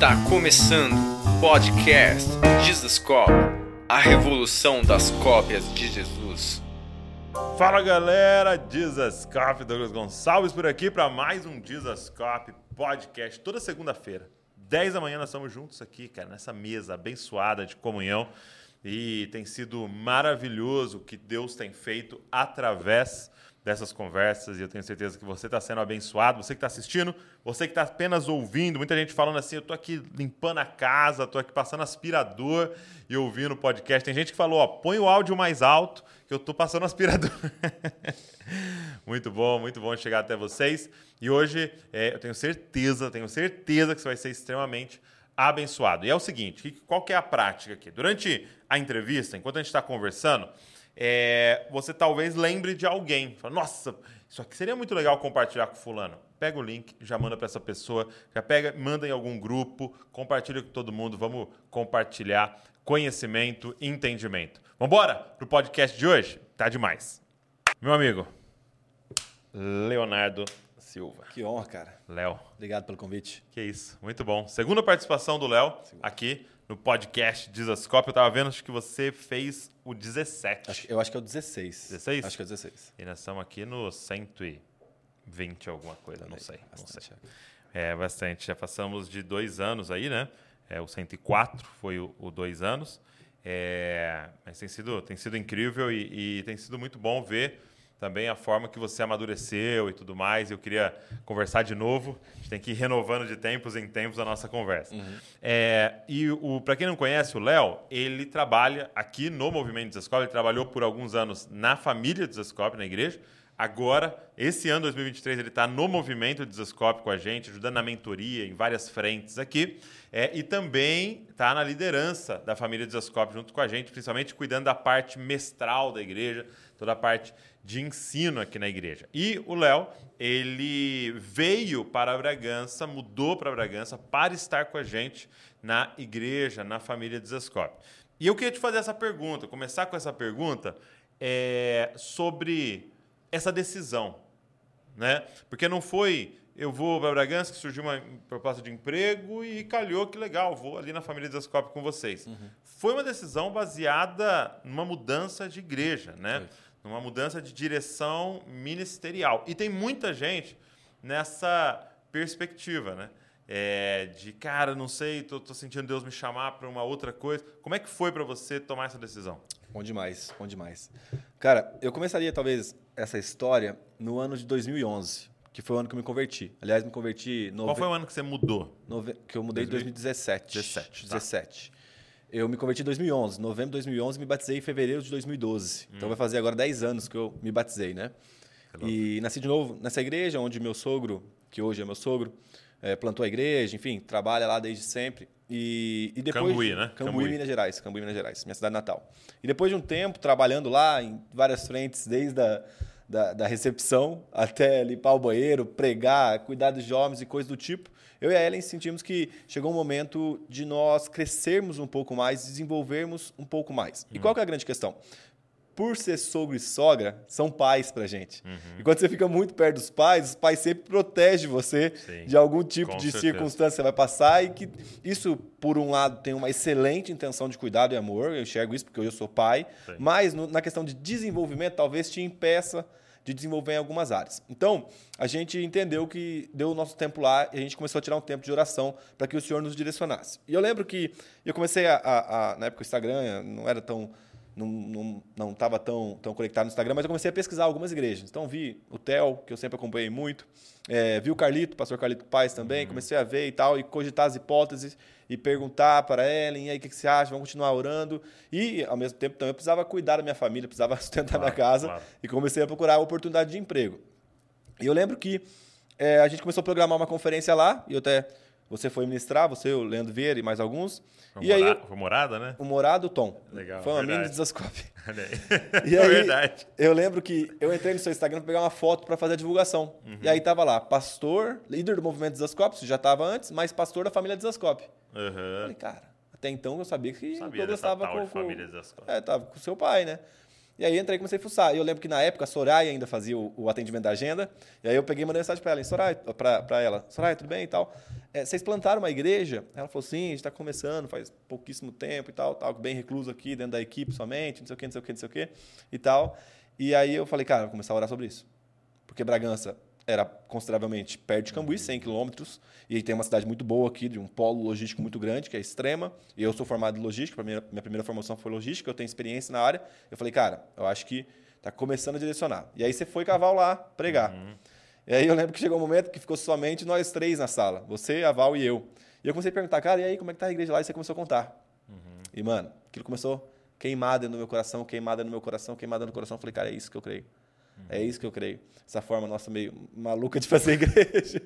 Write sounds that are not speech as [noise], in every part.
Está começando o podcast Jesus Cop, a revolução das cópias de Jesus. Fala galera, Jesus Cop, Douglas Gonçalves por aqui para mais um Jesus Cop podcast toda segunda-feira. 10 da manhã nós estamos juntos aqui, cara, nessa mesa abençoada de comunhão. E tem sido maravilhoso o que Deus tem feito através dessas conversas e eu tenho certeza que você está sendo abençoado, você que está assistindo, você que está apenas ouvindo, muita gente falando assim, eu estou aqui limpando a casa, estou aqui passando aspirador e ouvindo o podcast. Tem gente que falou, ó, põe o áudio mais alto que eu estou passando aspirador. [laughs] muito bom, muito bom chegar até vocês. E hoje é, eu tenho certeza, tenho certeza que você vai ser extremamente abençoado. E é o seguinte, qual que é a prática aqui? Durante a entrevista, enquanto a gente está conversando, é, você talvez lembre de alguém. Fala, Nossa, isso aqui seria muito legal compartilhar com fulano. Pega o link, já manda para essa pessoa, já pega, manda em algum grupo, compartilha com todo mundo, vamos compartilhar conhecimento, entendimento. Vamos embora pro podcast de hoje? Tá demais. Meu amigo, Leonardo Silva. Que honra, cara. Léo. Obrigado pelo convite. Que isso, muito bom. Segunda participação do Léo aqui no podcast Dizascope. Eu tava vendo, acho que você fez o 17. Acho, eu acho que é o 16. 16? Acho que é o 16. E nós estamos aqui no 120 alguma coisa, não sei. Não sei. Bastante. É, bastante. Já passamos de dois anos aí, né? É, o 104 foi o, o dois anos. É, mas tem sido, tem sido incrível e, e tem sido muito bom ver também a forma que você amadureceu e tudo mais. Eu queria conversar de novo. A gente tem que ir renovando de tempos em tempos a nossa conversa. É, e o, para quem não conhece, o Léo, ele trabalha aqui no Movimento Desascope. Ele trabalhou por alguns anos na família Desascope, na igreja. Agora, esse ano 2023, ele está no movimento Desascope com a gente, ajudando na mentoria em várias frentes aqui. É, e também está na liderança da família Desascope junto com a gente, principalmente cuidando da parte mestral da igreja, toda a parte de ensino aqui na igreja. E o Léo, ele veio para Bragança, mudou para Bragança para estar com a gente na igreja, na família Desascope. E eu queria te fazer essa pergunta, começar com essa pergunta é, sobre essa decisão, né? Porque não foi eu vou para Bragança que surgiu uma proposta de emprego e calhou que legal, vou ali na família Desascope com vocês. Foi uma decisão baseada numa mudança de igreja, né? Numa mudança de direção ministerial. E tem muita gente nessa perspectiva, né? É, de cara, não sei, tô, tô sentindo Deus me chamar para uma outra coisa. Como é que foi para você tomar essa decisão? Bom demais, bom demais. Cara, eu começaria talvez essa história no ano de 2011, que foi o ano que eu me converti. Aliás, me converti... Qual foi o ano que você mudou? Nove... Que eu mudei em 2017. 17, tá. 17. Eu me converti em 2011. Novembro de 2011, me batizei em fevereiro de 2012. Então vai fazer agora 10 anos que eu me batizei, né? E nasci de novo nessa igreja, onde meu sogro, que hoje é meu sogro, eh, plantou a igreja, enfim, trabalha lá desde sempre. E, e depois Cambuí, né? Cambuí, Cambuí. Minas Gerais, Cambuí, Minas Gerais, minha cidade natal. E depois de um tempo trabalhando lá em várias frentes, desde a da, da recepção até limpar o banheiro, pregar, cuidar dos jovens e coisas do tipo, eu e a Ellen sentimos que chegou um momento de nós crescermos um pouco mais, desenvolvermos um pouco mais. E qual que é a grande questão? Por ser sogro e sogra, são pais pra gente. Uhum. E quando você fica muito perto dos pais, os pais sempre protegem você Sim, de algum tipo de certeza. circunstância que você vai passar e que isso, por um lado, tem uma excelente intenção de cuidado e amor, eu enxergo isso porque eu sou pai, Sim. mas no- na questão de desenvolvimento, talvez te impeça de desenvolver em algumas áreas. Então, a gente entendeu que deu o nosso tempo lá e a gente começou a tirar um tempo de oração para que o Senhor nos direcionasse. E eu lembro que eu comecei a, a- a- na época o Instagram não era tão não não não estava tão tão conectado no Instagram, mas eu comecei a pesquisar algumas igrejas. Então vi o Theo, que eu sempre acompanhei muito, é, vi o Carlito, o pastor Carlito Paz também, comecei a ver e tal e cogitar as hipóteses e perguntar para Ellen, e aí o que, que você acha? Vamos continuar orando. E ao mesmo tempo também eu precisava cuidar da minha família, precisava [laughs] sustentar Claro, minha casa claro. e comecei a procurar oportunidade de emprego. E eu lembro que é, a gente começou a programar uma conferência lá, e eu até você foi ministrar, você, o Leandro Vieira e mais alguns. Foi, e aí mora- foi morada, né? o Morado Tom. Legal, Foi uma verdade. mini desascope. [laughs] Aí. [laughs] É aí, verdade. eu lembro que eu entrei no seu Instagram para pegar uma foto para fazer a divulgação. Uhum. E aí tava lá, pastor, líder do movimento Desascope, isso já estava antes, mas pastor da família Desascope. Eu Aham. Falei, cara, até então eu sabia que Sabia o dessa estava com, com- família Desascope. É, tava com seu pai, né? E aí entrei e comecei a fuçar. E eu lembro que na época a Soraya ainda fazia o, o atendimento da agenda. E aí eu peguei e mandei mensagem para ela, Soraya, ela, Soraya, tudo bem e tal. É, vocês plantaram uma igreja? Ela falou, sim, a gente está começando, faz pouquíssimo tempo e tal, tal, bem recluso aqui dentro da equipe somente, não sei o que, não sei o que, não sei o que e tal. E aí eu falei, cara, vou começar a orar sobre isso. Porque Bragança era consideravelmente perto de Cambuí, 100 quilômetros, e tem uma cidade muito boa aqui, de um polo logístico muito grande, que é Extrema. E eu sou formado em logística, minha, minha primeira formação foi logística, eu tenho experiência na área. Eu falei, cara, eu acho que está começando a direcionar. E aí você foi caval lá pregar. Uhum. E aí eu lembro que chegou um momento que ficou somente nós três na sala, você, a Val e eu. E eu comecei a perguntar, cara, e aí, como é que tá a igreja lá? E você começou a contar. Uhum. E, mano, aquilo começou queimada no meu coração, queimada no meu coração, queimada no coração. Eu falei, cara, é isso que eu creio. É isso que eu creio. Essa forma nossa meio maluca de fazer [laughs] igreja.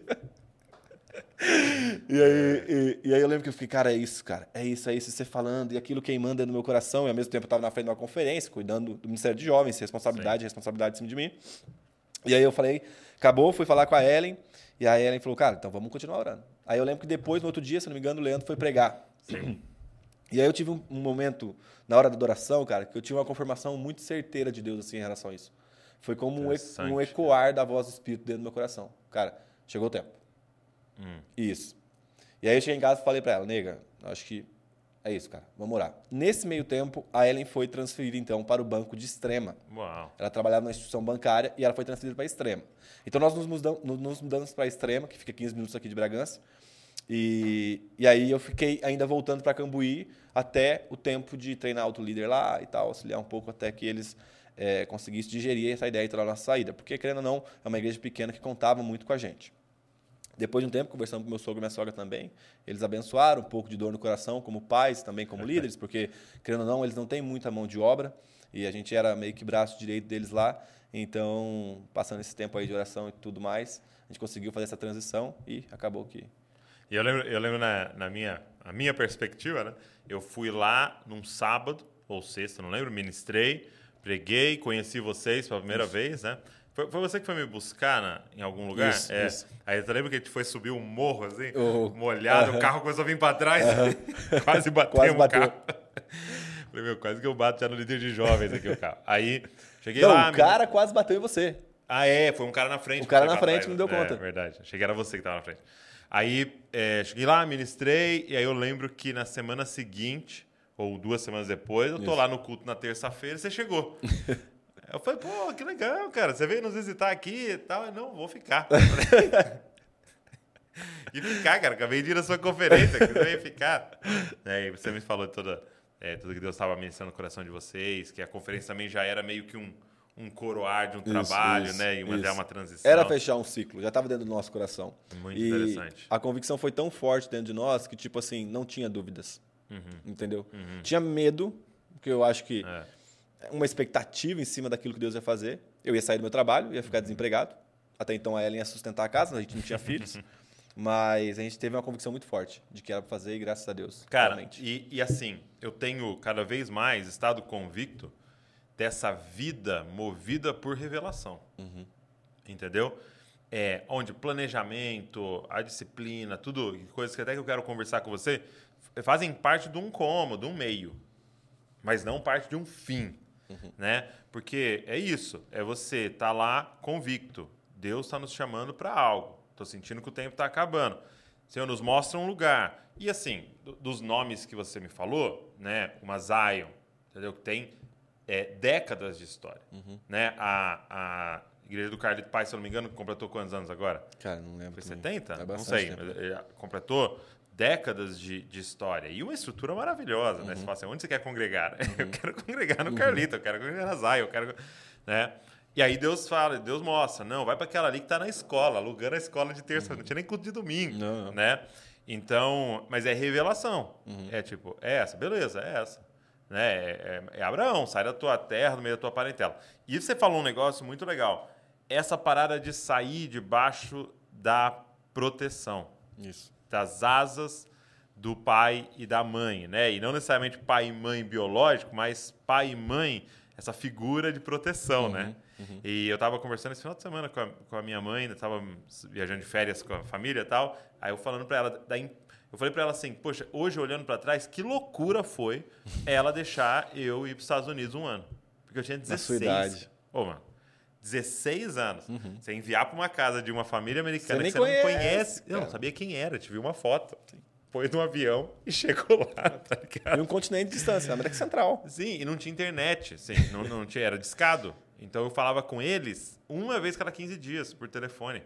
e, aí, e, e, aí eu lembro que eu fiquei, cara, é isso, cara. É isso, é isso. Você falando e aquilo queimando no meu coração. E ao mesmo tempo eu estava na frente de uma conferência, cuidando do Ministério de Jovens, responsabilidade, Sim. responsabilidade em cima de mim. E aí eu falei, acabou, fui falar com a Ellen. E a Ellen falou, cara, então vamos continuar orando. Aí eu lembro que depois, no outro dia, se não me engano, o Leandro foi pregar. Sim. E aí eu tive um, um momento, na hora da adoração, cara, que eu tive uma confirmação muito certeira de Deus assim, em relação a isso. Foi como um, um ecoar da voz do Espírito dentro do meu coração. Cara, chegou o tempo. Hum. Isso. E aí eu cheguei em casa e falei para ela, nega, acho que é isso, cara. Vamos orar. Nesse meio tempo, a Ellen foi transferida, então, para o banco de Extrema. Uau. Ela trabalhava na instituição bancária e ela foi transferida para Extrema. Então, nós nos mudamos, nos mudamos para Extrema, que fica 15 minutos aqui de Bragança. E, e aí eu fiquei ainda voltando para Cambuí até o tempo de treinar outro líder lá e tal, auxiliar um pouco até que eles é, conseguisse digerir essa ideia e a nossa saída. Porque, querendo ou não, é uma igreja pequena que contava muito com a gente. Depois de um tempo, conversando com meu sogro e minha sogra também, eles abençoaram um pouco de dor no coração, como pais, também como [laughs] líderes, porque, querendo ou não, eles não têm muita mão de obra, e a gente era meio que braço direito deles lá. Então, passando esse tempo aí de oração e tudo mais, a gente conseguiu fazer essa transição e acabou que. E eu lembro, eu lembro na, na minha, a minha perspectiva, né? Eu fui lá num sábado ou sexta, não lembro, ministrei preguei, conheci vocês pela primeira isso. vez, né? Foi, foi, você que foi me buscar na, em algum lugar? Isso, é. isso. Aí você lembra que a gente foi subir um morro, assim, molhado, uh -huh. o carro começou a vir para trás, uh [laughs] -huh. quase bateu quase bateu. carro. [laughs] Falei, meu, quase que eu bato já no líder de jovens aqui o carro. Aí, cheguei Não, lá... o cara me... quase bateu em você. Ah, é? Foi um cara na frente. O cara na frente não deu conta. É, verdade. Cheguei era você que estava na frente. Aí, é, cheguei lá, ministrei, e aí eu lembro que na semana seguinte ou duas semanas depois, eu tô Isso. lá no culto na terça-feira e você chegou. [laughs] eu falei, pô, que legal, cara. Você veio nos visitar aqui e tal. Eu, não, vou ficar. [laughs] e ficar, cara. Acabei de ir na sua conferência, que você ia ficar. É, e você me falou de toda, é, tudo que Deus estava ministrando no coração de vocês, que a conferência também já era meio que um, um coroar de um isso, trabalho, isso, né? E uma, uma transição. Era fechar um ciclo, já estava dentro do nosso coração. Muito e interessante. A convicção foi tão forte dentro de nós que, tipo assim, não tinha dúvidas. Uhum. Entendeu? Uhum. Tinha medo, porque eu acho que é. uma expectativa em cima daquilo que Deus ia fazer. Eu ia sair do meu trabalho, ia ficar desempregado. Até então a Ellen ia sustentar a casa, a gente não tinha [laughs] filhos. Mas a gente teve uma convicção muito forte de que era para fazer e graças a Deus. Cara, e, e, assim, eu tenho cada vez mais estado convicto dessa vida movida por revelação. Uhum. Entendeu? É, onde planejamento, a disciplina, tudo, coisas que até que eu quero conversar com você, fazem parte de um como, de um meio, mas não parte de um fim, uhum. né? Porque é isso, é você estar tá lá convicto. Deus está nos chamando para algo. Estou sentindo que o tempo está acabando. Senhor, nos mostra um lugar. E assim, dos nomes que você me falou, né? Uma Zion, entendeu? Que tem é, décadas de história. Uhum. Né? A, a Igreja do Carlito Pai, se eu não me engano, completou quantos anos agora? Cara, não lembro. Foi 70? É não sei. Completou décadas de, de história e uma estrutura maravilhosa, uhum. né? Você fala assim, onde você quer congregar? [laughs] Uhum. Eu quero congregar no uhum. Carlito, eu quero congregar na Zay, eu quero... Né? E aí Deus fala, Deus mostra, não, vai para aquela ali que está na escola, alugando a escola de terça, uhum. não tinha nem culto de domingo, não, não. né? Então, mas é revelação. Uhum. É tipo, é essa, beleza, é essa. Né? É, é, é, Abraão, sai da tua terra, do meio da tua parentela. E você falou um negócio muito legal. Essa parada de sair debaixo da proteção. Isso das asas do pai e da mãe, né? E não necessariamente pai e mãe biológico, mas pai e mãe, essa figura de proteção, uhum, né? Uhum. E eu estava conversando esse final de semana com a, com a minha mãe, estava viajando de férias com a família e tal. Aí eu falando para ela, da, eu falei para ela assim, poxa, hoje olhando para trás, que loucura foi ela deixar eu ir para os Estados Unidos um ano. Porque eu tinha Na 16. sua idade. Ô, mano. 16 anos. Você enviar para uma casa de uma família americana Uhum. Você que você não conhece, conhece. Eu não cara. sabia quem era, tive uma foto. Foi no avião e chegou lá, [laughs] tá ligado? E um continente de distância, América Central. Sim, e não tinha internet, sim, não, não tinha, era discado. Então eu falava com eles uma vez cada 15 dias por telefone.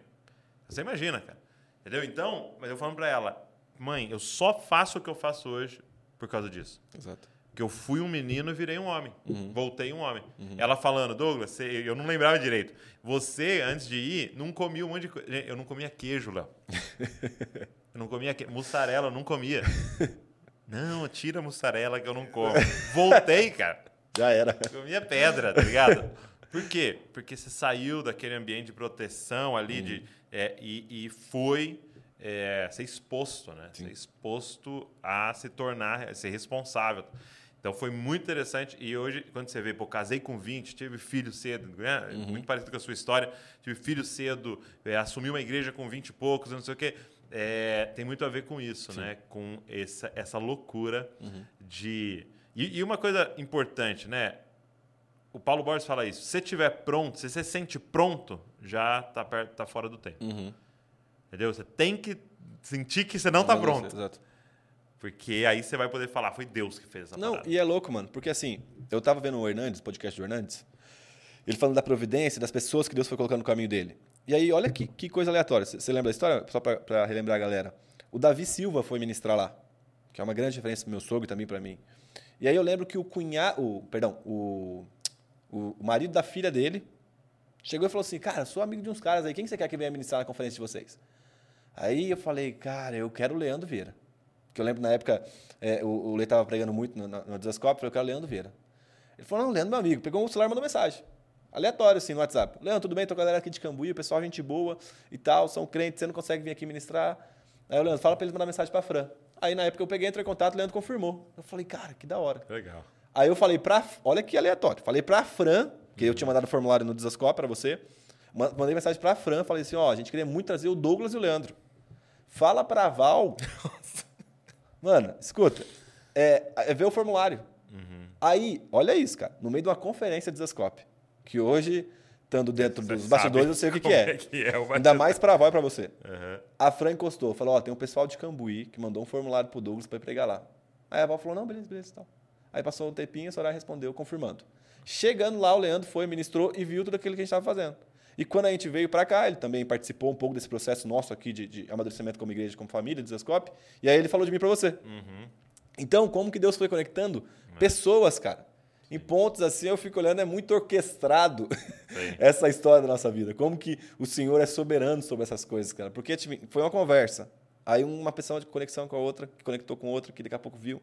Você imagina, cara. Entendeu? Então, mas eu falando pra ela, mãe, eu só faço o que eu faço hoje por causa disso. Exato. Porque eu fui um menino e virei um homem. Voltei um homem. Ela falando, Douglas, eu não lembrava direito. Você, antes de ir, não comia um monte de coisa. Eu não comia queijo, Léo. [laughs] Eu não comia queijo. Mussarela, eu não comia. Não, tira a mussarela que eu não como. Voltei, cara. Já era. Comia pedra, tá ligado? Por quê? Porque você saiu daquele ambiente de proteção ali de, é, e, e foi é, ser exposto, né? Ser exposto a se tornar, a ser responsável. Então foi muito interessante. E hoje, quando você vê, pô, casei com 20, tive filho cedo, né? muito parecido com a sua história, tive filho cedo, é, assumi uma igreja com 20 e poucos, não sei o quê. É, tem muito a ver com isso, né? Com essa, essa loucura de. E, e uma coisa importante, né? O Paulo Borges fala isso. Se você estiver pronto, se você se sente pronto, já tá, perto, tá fora do tempo. Entendeu? Você tem que sentir que você não tá pronto. Exato. Porque aí você vai poder falar, foi Deus que fez essa Não, parada. e é louco, mano, porque assim, eu tava vendo o Hernandes, podcast do Hernandes, ele falando da providência, das pessoas que Deus foi colocando no caminho dele. E aí, olha que, que coisa aleatória. Você lembra da história? Só pra, pra relembrar a galera. O Davi Silva foi ministrar lá, que é uma grande referência pro meu sogro e também pra mim. E aí eu lembro que o cunhado, o, perdão, o, o, o marido da filha dele chegou e falou assim, cara, sou amigo de uns caras aí, quem que você quer que venha ministrar na conferência de vocês? Aí eu falei, cara, eu quero o Leandro Vieira. Porque eu lembro na época, é, o, o Lê estava pregando muito no, no, Desascope, falei, eu quero o Leandro Vieira. Ele falou, não, Leandro, meu amigo. Pegou o celular e mandou mensagem. Aleatório, assim, no WhatsApp. Leandro, tudo bem? Tô com a galera aqui de Cambuí, o pessoal, gente boa e tal, são crentes, você não consegue vir aqui ministrar. Aí o Leandro, fala pra eles mandar mensagem pra Fran. Aí na época eu peguei, entrei em contato, o Leandro confirmou. Eu falei, cara, que da hora. Legal. Aí eu falei pra. Olha que aleatório. Falei pra Fran, que eu tinha mandado o formulário no Desascope pra você. Ma- Mandei mensagem pra Fran, falei assim: ó, a gente queria muito trazer o Douglas e o Leandro. Fala pra Val. [laughs] Mano, escuta. É, é ver o formulário. Aí, olha isso, cara. No meio de uma conferência Desascope, que hoje, estando dentro Você dos bastidores, eu sei o que, que é. [laughs] é que é o Ainda mais pra Val e pra você. Aham. A Fran encostou, falou: Ó, tem um pessoal de Cambuí que mandou um formulário pro Douglas pra ir pregar lá. Aí a Val falou: Não, beleza, beleza, tal. Aí passou um tempinho, a senhora respondeu, confirmando. Chegando lá, o Leandro foi, ministrou e viu tudo aquilo que a gente estava fazendo. E quando a gente veio para cá, ele também participou um pouco desse processo nosso aqui de, de amadurecimento como igreja, como família, de Zascope. E aí ele falou de mim para você. Então, como que Deus foi conectando pessoas, cara? Em pontos assim, eu fico olhando, é muito orquestrado [laughs] essa história da nossa vida. Como que o Senhor é soberano sobre essas coisas, cara. Porque foi uma conversa. Aí uma pessoa de conexão com a outra, que conectou com outra, que daqui a pouco viu.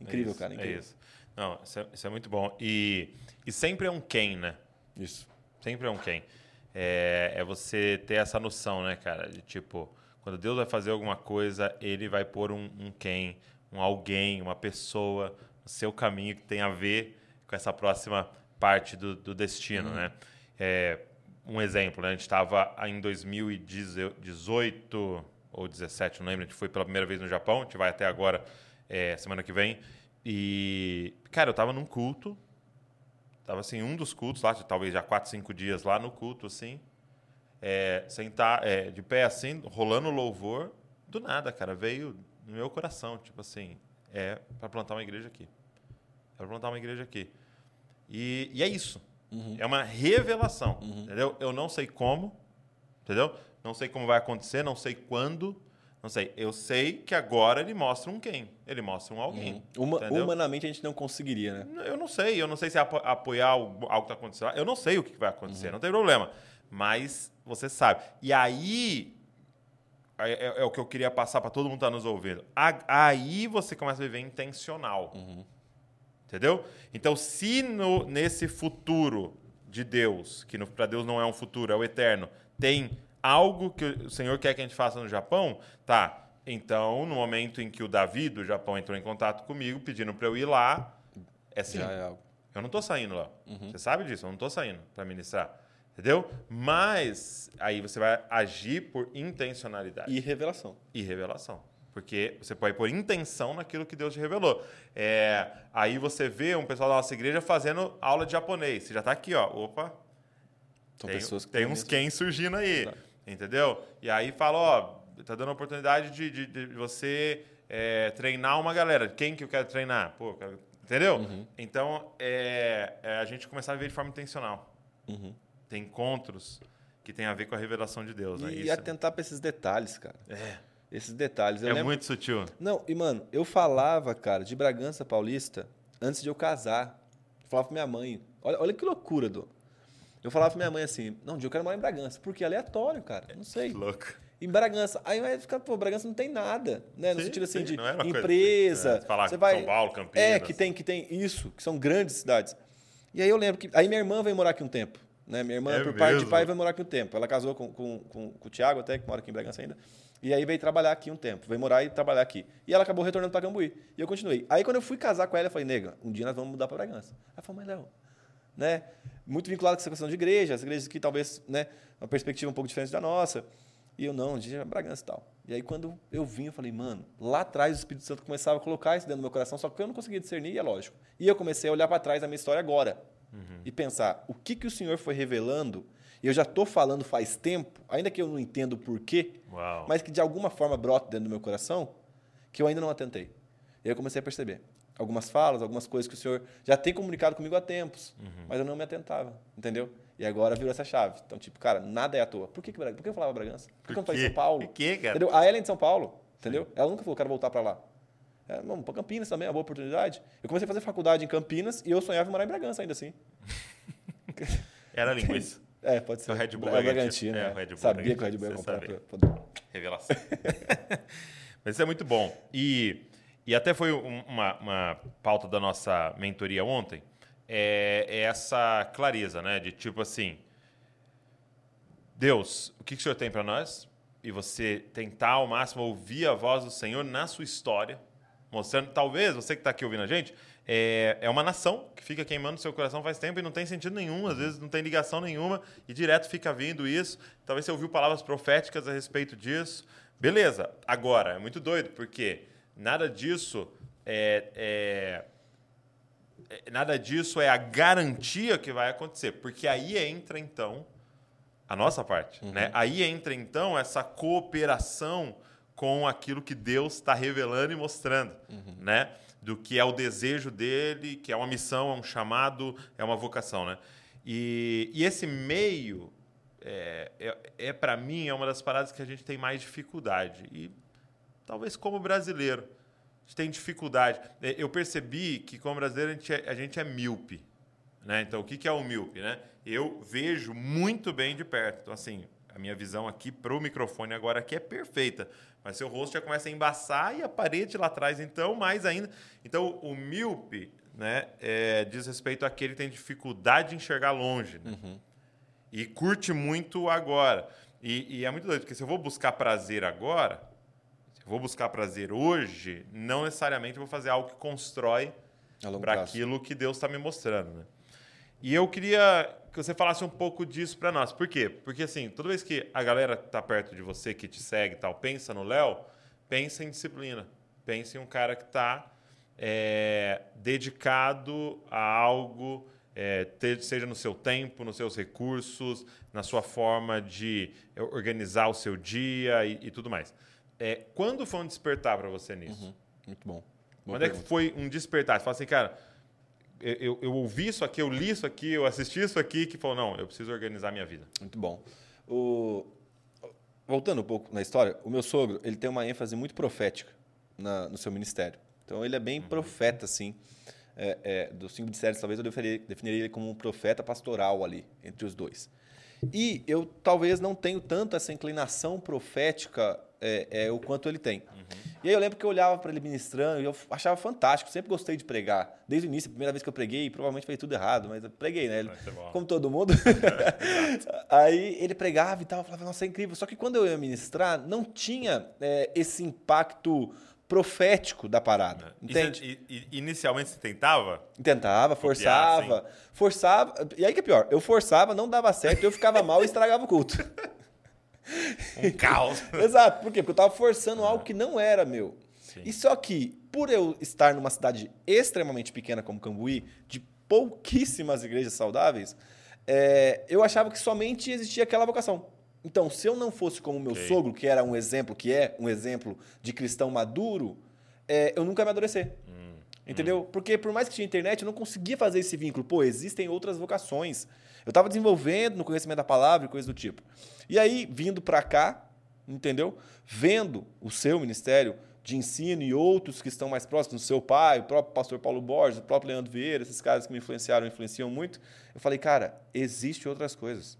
Incrível, É isso, cara. Incrível. É isso. Não, isso é, isso é muito bom. E, e sempre é um quem, né? Isso. Sempre é um quem. É, é você ter essa noção, né, cara? De tipo, quando Deus vai fazer alguma coisa, ele vai pôr um, um quem, um alguém, uma pessoa no seu caminho que tem a ver com essa próxima parte do, do destino, né? É, um exemplo, né? A gente estava em 2018 ou 17, não lembro, a gente foi pela primeira vez no Japão, a gente vai até agora, é, semana que vem. E, cara, eu estava num culto, Tava assim, um dos cultos lá, talvez já quatro, cinco dias lá no culto, assim. É, sentar, é, de pé assim, rolando louvor. Do nada, cara, veio no meu coração, tipo assim, é para plantar uma igreja aqui. É para plantar uma igreja aqui. E, e é isso. É uma revelação, entendeu? Eu não sei como, entendeu? Não sei como vai acontecer, não sei quando, não sei. Eu sei que agora ele mostra um quem, ele mostra um alguém. Uma- entendeu? humanamente a gente não conseguiria, né? Eu não sei, eu não sei se é apo- apoiar algo algo que está acontecendo. Eu não sei o que vai acontecer, não tem problema. Mas você sabe. E aí. É, é- é o que eu queria passar para todo mundo que está nos ouvindo. Aí você começa a viver intencional. Entendeu? Então, se no- nesse futuro de Deus, que para Deus não é um futuro, é o eterno, tem algo que o Senhor quer que a gente faça no Japão, tá. Então, no momento em que o Davi do Japão entrou em contato comigo, pedindo para eu ir lá, é sim. Já é algo. Eu não tô saindo lá. Você sabe disso, eu não tô saindo para ministrar. Entendeu? Mas aí você vai agir por intencionalidade E revelação. e revelação. Porque você pode pôr intenção naquilo que Deus te revelou. É, aí você vê um pessoal da nossa igreja fazendo aula de japonês. Você já está aqui, ó. Opa, São tem, pessoas que tem uns quem surgindo aí. Tá. Entendeu? E aí fala, ó, tá dando a oportunidade de, de- de você é, treinar uma galera. Quem que eu quero treinar? Pô, quero- entendeu? Uhum. Então, é, é a gente começar a viver de forma intencional. Uhum. Tem encontros que tem a ver com a revelação de Deus, né? E Isso atentar para esses detalhes, cara. é, Esses detalhes. Eu é lembro- muito sutil. Não, e mano, eu falava, cara, de Bragança Paulista antes de eu casar. Eu falava pra minha mãe. Olha, olha que loucura, Dô. Eu falava pra minha mãe assim: não, um dia eu quero morar em Bragança. Porque é aleatório, cara. Não sei. Louco. Em Bragança. Aí vai ficar, pô, Bragança não tem nada, né? No Sim, sentido assim sim, de não era uma coisa empresa. assim, é, falar você vai... São Paulo, Campinas. É, que tem, que tem isso, que são grandes cidades. E aí eu lembro que. Aí minha irmã veio morar aqui um tempo. Né? Minha irmã, É por parte de mesmo? pai, veio morar aqui um tempo. Ela casou com, com, com, com o Thiago, até, que mora aqui em Bragança ainda. E aí veio trabalhar aqui um tempo. Veio morar e trabalhar aqui. E ela acabou retornando para Cambuí. E eu continuei. Aí quando eu fui casar com ela, eu falei, nega, um dia nós vamos mudar para Bragança. Ela falou, mas Léo, né? Muito vinculado com essa questão de igreja, as igrejas que talvez, né, uma perspectiva um pouco diferente da nossa. E eu não, a é Bragança e tal. E aí quando eu vim, eu falei, mano, lá atrás o Espírito Santo começava a colocar isso dentro do meu coração, só que eu não conseguia discernir, e é lógico. E eu comecei a olhar para trás da minha história agora e pensar, o que que o Senhor foi revelando? E eu já estou falando faz tempo, ainda que eu não entenda o porquê, Uau. mas que de alguma forma brota dentro do meu coração, que eu ainda não atentei. E aí eu comecei a perceber algumas falas, algumas coisas que o senhor já tem comunicado comigo há tempos, mas eu não me atentava, entendeu? E agora virou essa chave. Então, tipo, cara, nada é à toa. Por que, que, por que eu falava Bragança? Por que eu não falei? São Paulo? Por quê, cara? Entendeu? A Ellen é de São Paulo, entendeu? Ela nunca falou, quero voltar para lá. É, vamos para Campinas também, é uma boa oportunidade. Eu comecei a fazer faculdade em Campinas e eu sonhava em morar em Bragança ainda assim. [laughs] Era linguiça. É, pode ser. O Red Bull é Bragantino. Bragantino. É, É, o Red Bull Sabia que o Red Bragantino, Bull ia comprar. pra- pra- Revelação. [laughs] Mas isso é muito bom. E, e até foi um- uma, uma pauta da nossa mentoria ontem. É, é essa clareza, né? De tipo assim, Deus, o que, que o Senhor tem para nós? E você tentar ao máximo ouvir a voz do Senhor na sua história, mostrando, talvez você que está aqui ouvindo a gente, é, é uma nação que fica queimando seu coração faz tempo e não tem sentido nenhum, às vezes não tem ligação nenhuma e direto fica vindo isso. Talvez você ouviu palavras proféticas a respeito disso. Beleza, agora, é muito doido, porque nada disso é- é é, nada disso é a garantia que vai acontecer, porque aí entra então a nossa parte, né? Aí entra então essa cooperação com aquilo que Deus está revelando e mostrando, né? Do que é o desejo dele, que é uma missão, é um chamado, é uma vocação, né? E, e esse meio é, é, é para mim é uma das paradas que a gente tem mais dificuldade e talvez como brasileiro a gente tem dificuldade. É, Eu percebi que, como brasileiro, a gente é, a gente é míope. Né? Então, o que que é o míope? Né? Eu vejo muito bem de perto. Então, assim, a minha visão aqui para o microfone agora aqui é perfeita. Mas seu rosto já começa a embaçar e a parede lá atrás, então, mais ainda. Então, o míope né, é, diz respeito àquele que tem dificuldade de enxergar longe. né? E curte muito agora. E, e é muito doido, porque se eu vou buscar prazer agora, vou buscar prazer hoje, não necessariamente vou fazer algo que constrói para aquilo que Deus está me mostrando. Né? E eu queria que você falasse um pouco disso para nós. Por quê? Porque assim, toda vez que a galera que tá perto de você, que te segue e tal, pensa no Léo, pensa em disciplina. Pensa em um cara que está dedicado a algo, é, te- seja no seu tempo, nos seus recursos, na sua forma de é, organizar o seu dia e, e tudo mais. É, quando foi um despertar para você nisso? Muito bom. Boa Quando é que pergunta. foi um despertar? Você fala assim, cara, eu, eu, eu ouvi isso aqui, eu li isso aqui, eu assisti isso aqui, que falou, não, eu preciso organizar minha vida. Muito bom. O... Voltando um pouco na história, o meu sogro ele tem uma ênfase muito profética na- no seu ministério. Então ele é bem profeta, assim. É, é, dos cinco ministérios, talvez eu definiria, definiria ele como um profeta pastoral ali, entre os dois. E eu talvez não tenho tanto essa inclinação profética é, é, o quanto ele tem. E aí eu lembro que eu olhava para ele ministrando e eu achava fantástico, sempre gostei de pregar. Desde o início, a primeira vez que eu preguei, provavelmente falei tudo errado, mas eu preguei, né? Ele- como todo mundo. [laughs] aí ele pregava e tal, eu falava, nossa, é incrível. Só que quando eu ia ministrar, não tinha é, esse impacto profético da parada. E Entende? e- e- inicialmente você tentava? Tentava, forçava, forçava. E aí que é pior, eu forçava, não dava certo, eu ficava mal e estragava o culto. [laughs] um caos. [laughs] Exato, por quê? Porque eu estava forçando algo que não era meu. Sim. E só que, por eu estar numa cidade extremamente pequena como Cambuí, de pouquíssimas igrejas saudáveis, é, eu achava que somente existia aquela vocação. Então, se eu não fosse como meu Ok. sogro, que era um exemplo, que é um exemplo de cristão maduro, é, eu nunca ia amadurecer. Entendeu? Porque por mais que tinha internet, eu não conseguia fazer esse vínculo. Pô, existem outras vocações. Eu estava desenvolvendo no conhecimento da palavra e coisas do tipo. E aí, vindo para cá, entendeu? Vendo o seu ministério de ensino e outros que estão mais próximos, o seu pai, o próprio pastor Paulo Borges, o próprio Leandro Vieira, esses caras que me influenciaram, influenciam muito, eu falei, cara, existe outras coisas.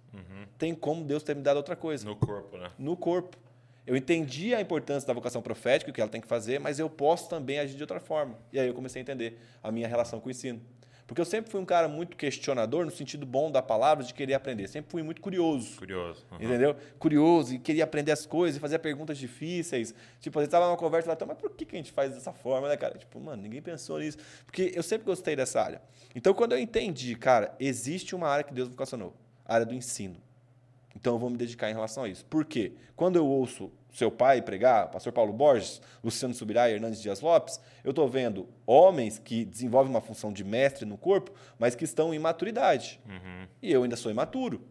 Tem como Deus ter me dado outra coisa No corpo, né? no corpo. Eu entendi a importância da vocação profética, o que ela tem que fazer, mas eu posso também agir de outra forma. E aí eu comecei a entender a minha relação com o ensino. Porque eu sempre fui um cara muito questionador, no sentido bom da palavra, de querer aprender. Sempre fui muito curioso. Curioso. Uhum. Entendeu? Curioso e queria aprender as coisas e fazia perguntas difíceis. Tipo, a gente tava numa conversa lá, então, mas por que que a gente faz dessa forma, né, cara? Tipo, mano, ninguém pensou nisso. Porque eu sempre gostei dessa área. Então, quando eu entendi, cara, existe uma área que Deus vocacionou, a área do ensino. Então eu vou me dedicar em relação a isso. Por quê? Quando eu ouço seu pai pregar, pastor Paulo Borges, Luciano Subirá e Hernandes Dias Lopes, eu estou vendo homens que desenvolvem uma função de mestre no corpo, mas que estão em maturidade. E eu ainda sou imaturo.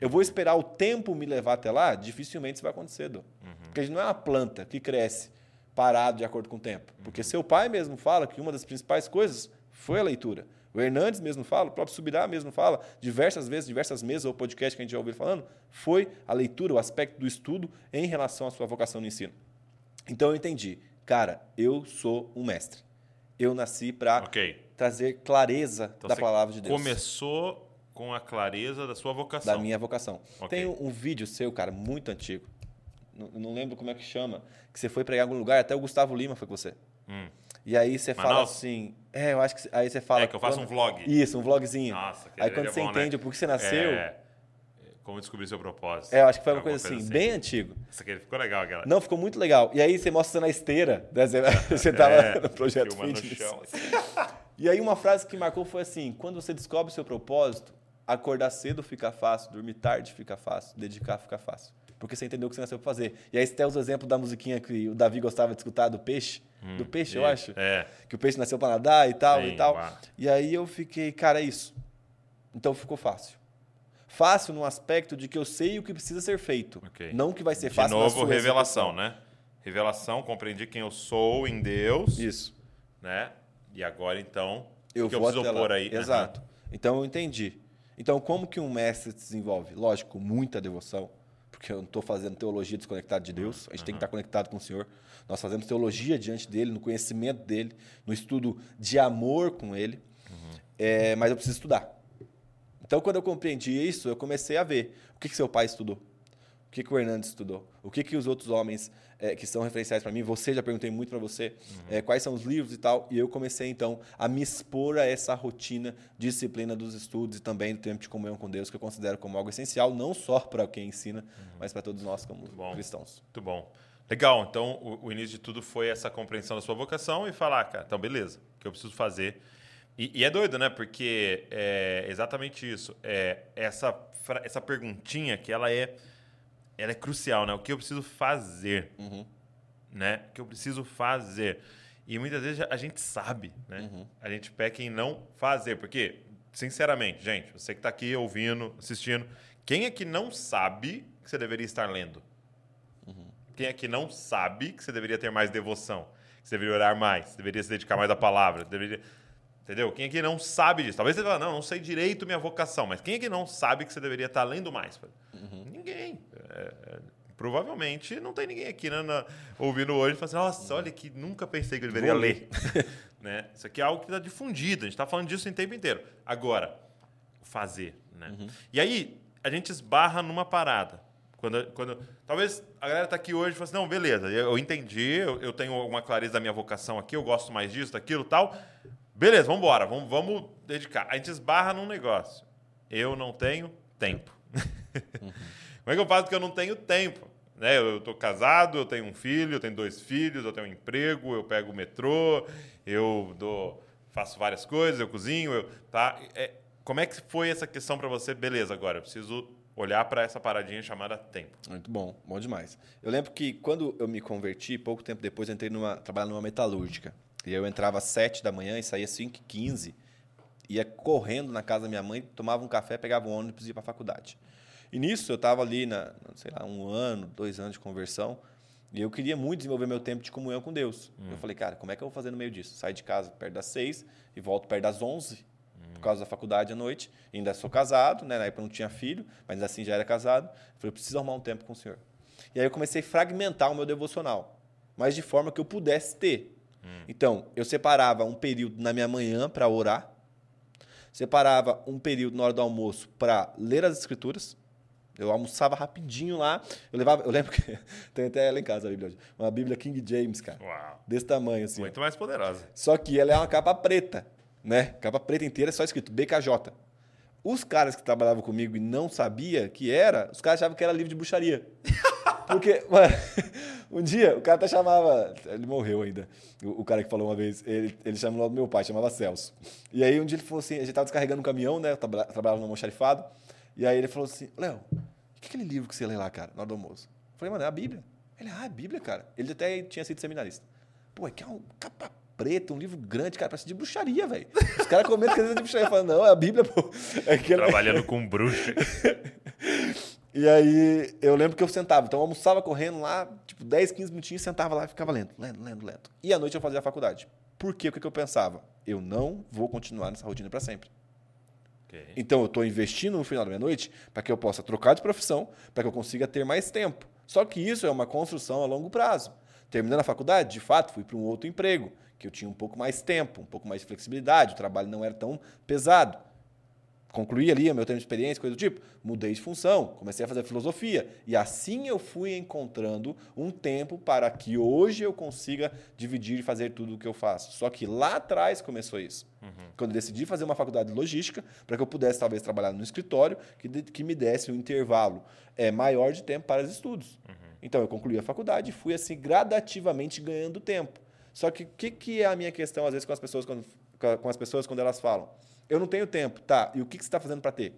Eu vou esperar o tempo me levar até lá? Dificilmente isso vai acontecer, Dô. Porque a gente não é uma planta que cresce parado de acordo com o tempo. Porque seu pai mesmo fala que uma das principais coisas foi a leitura. O Hernandes mesmo fala, o próprio Subirá mesmo fala, diversas vezes, diversas mesas ou podcast que a gente já ouviu falando, foi a leitura, o aspecto do estudo em relação à sua vocação no ensino. Então eu entendi, cara, eu sou um mestre. Eu nasci para Ok. trazer clareza Então da palavra de Deus. Começou com a clareza da sua vocação. Da minha vocação. Ok. Tem um, vídeo seu, cara, muito antigo. Não, não lembro como é que chama. Que você foi pregar em algum lugar, até o Gustavo Lima foi com você. Hum. E aí você fala Manaus? assim. É, eu acho que. Aí você fala. É que eu faço quando- um vlog. Isso, um vlogzinho. Nossa, que Aí quando é você bom, né? entende o porquê você nasceu. É, É, como descobrir seu propósito. eu acho que foi uma Alguma coisa assim, bem antigo. Isso aqui ficou legal, aquela. Não, ficou muito legal. E aí você mostra na esteira. né? Você- [laughs] tava É, no projeto no chão. assim. [laughs] E aí uma frase que marcou foi assim: quando você descobre o seu propósito, acordar cedo fica fácil, dormir tarde fica fácil, dedicar fica fácil. Porque você entendeu o que você nasceu pra fazer. E aí você tem os exemplos da musiquinha que o Davi gostava de escutar, do peixe. Do peixe, eu Isso, acho. É. Que o peixe nasceu pra nadar e tal Sim, e tal. uau. E aí eu fiquei, cara, é isso. Então ficou fácil. Fácil no aspecto de que eu sei o que precisa ser feito. Ok. Não que vai ser De fácil na novo, revelação, execução. né? Revelação, compreendi quem eu sou em Deus, Isso. né? E agora, então, Eu o que eu preciso pôr aí? Exato. Então eu entendi. Então, como que um mestre se desenvolve? Lógico, muita devoção, porque eu não estou fazendo teologia desconectada de Deus, a gente tem que estar conectado com o Senhor. Nós fazemos teologia diante dele, no conhecimento dele, no estudo de amor com ele, É, mas eu preciso estudar. Então, quando eu compreendi isso, eu comecei a ver o que, que seu pai estudou, o que, que o Hernandes estudou, o que, que os outros homens é, que são referenciais para mim, você já perguntei muito para você, é, quais são os livros e tal, e eu comecei então a me expor a essa rotina, disciplina dos estudos e também do tempo de comunhão com Deus, que eu considero como algo essencial, não só para quem ensina, mas para todos nós como bom. cristãos. Muito bom. Legal, então o, o início de tudo foi essa compreensão da sua vocação e falar, cara, então beleza, o que eu preciso fazer. E, e é doido, né? Porque é exatamente isso. É essa, essa perguntinha que ela é, ela é crucial, né? O que eu preciso fazer, né? O que eu preciso fazer. E muitas vezes a gente sabe, né? A gente peca em não fazer, porque, sinceramente, gente, você que está aqui ouvindo, assistindo, quem é que não sabe que você deveria estar lendo? Quem que não sabe que você deveria ter mais devoção? Que você deveria orar mais? Você deveria se dedicar mais à palavra? Deveria... Entendeu? Quem que não sabe disso? Talvez você fale, não, não sei direito minha vocação, mas quem é que não sabe que você deveria estar lendo mais? Ninguém. É, é, provavelmente não tem ninguém aqui né, na- ouvindo hoje e falando assim, nossa, olha que nunca pensei que eu deveria Vou ler. né? Isso aqui é algo que está difundido, a gente está falando disso o tempo inteiro. Agora, fazer. Né? E aí, a gente esbarra numa parada. Quando, quando, talvez a galera tá aqui hoje e fala assim, não, beleza, eu, entendi, eu, eu tenho alguma clareza da minha vocação aqui, eu gosto mais disso, daquilo tal. Beleza, vamos embora, vamos, vamos dedicar. A gente esbarra num negócio. Eu não tenho tempo. [laughs] Como é que eu faço que eu não tenho tempo? Né? Eu estou casado, eu tenho um filho, eu tenho dois filhos, eu tenho um emprego, eu pego o metrô, eu dou, faço várias coisas, eu cozinho, eu, tá? É, como é que foi essa questão para você? Beleza, agora eu preciso olhar para essa paradinha chamada tempo. Muito bom, bom demais. Eu lembro que quando eu me converti, pouco tempo depois, eu entrei numa trabalhar numa metalúrgica. E eu entrava às 7 da manhã e saía às 5 h 15 ia correndo na casa da minha mãe, tomava um café, pegava um ônibus e ia para a faculdade. E nisso eu estava ali, na, sei lá, um ano, dois anos de conversão, e eu queria muito desenvolver meu tempo de comunhão com Deus. Hum. Eu falei, cara, como é que eu vou fazer no meio disso? Saio de casa perto das seis e volto perto das onze. Por causa da faculdade à noite. Ainda sou casado, né? na época não tinha filho, mas assim já era casado. Eu falei, eu preciso arrumar um tempo com o Senhor. E aí eu comecei a fragmentar o meu devocional, mas de forma que eu pudesse ter. Hum. Então, eu separava um período na minha manhã para orar, separava um período na hora do almoço para ler as escrituras, eu almoçava rapidinho lá. Eu levava. Eu lembro [laughs] que. tem até ela em casa a Bíblia hoje. Uma Bíblia King James, cara. Uau. Desse tamanho, assim. Muito mais poderosa. Só que ela é uma capa preta, né? Capa preta inteira, só escrito BKJ. Os caras que trabalhavam comigo e não sabia que era, os caras achavam que era livro de bruxaria. [laughs] Porque, mano, [laughs] um dia o cara até chamava. Ele morreu ainda. O, o, cara que falou uma vez, ele, ele chamou do meu pai, chamava Celso. E aí um dia ele falou assim: a gente tava descarregando um caminhão, né? Eu trabalhava no almoxarifado. E aí ele falou assim: Léo, o que é aquele livro que você lê lá, cara, na hora do almoço? Eu falei, mano, é a Bíblia. Ele, ah, é a Bíblia, cara. Ele até tinha sido seminarista. Pô, é que é um capa preta, um livro grande, cara, parece de bruxaria, velho. Os caras comentam que é de bruxaria. Falam, não, é a Bíblia, pô. [laughs] É Trabalhando com bruxa. [laughs] e aí eu lembro que eu sentava. Então eu almoçava correndo lá, tipo, 10, 15 minutinhos, sentava lá e ficava lendo, lendo, lendo, lendo. E à noite eu fazia a faculdade. Por quê? O que eu pensava? Eu não vou continuar nessa rotina para sempre. Okay. Então eu estou investindo no final da minha noite para que eu possa trocar de profissão, para que eu consiga ter mais tempo. Só que isso é uma construção a longo prazo. Terminando a faculdade, de fato, fui para um outro emprego, que eu tinha um pouco mais tempo, um pouco mais de flexibilidade, o trabalho não era tão pesado concluí ali o meu tempo de experiência, coisa do tipo, mudei de função, comecei a fazer filosofia. E assim eu fui encontrando um tempo para que hoje eu consiga dividir e fazer tudo o que eu faço. Só que lá atrás começou isso. Uhum. Quando eu decidi fazer uma faculdade de logística, para que eu pudesse talvez trabalhar no escritório, que, de, que me desse um intervalo é, maior de tempo para os estudos. Uhum. Então eu concluí a faculdade e fui assim gradativamente ganhando tempo. Só que o que, que é a minha questão, às vezes, com as pessoas quando, com as pessoas quando elas falam? Eu não tenho tempo. Tá, e o que, que você está fazendo para ter?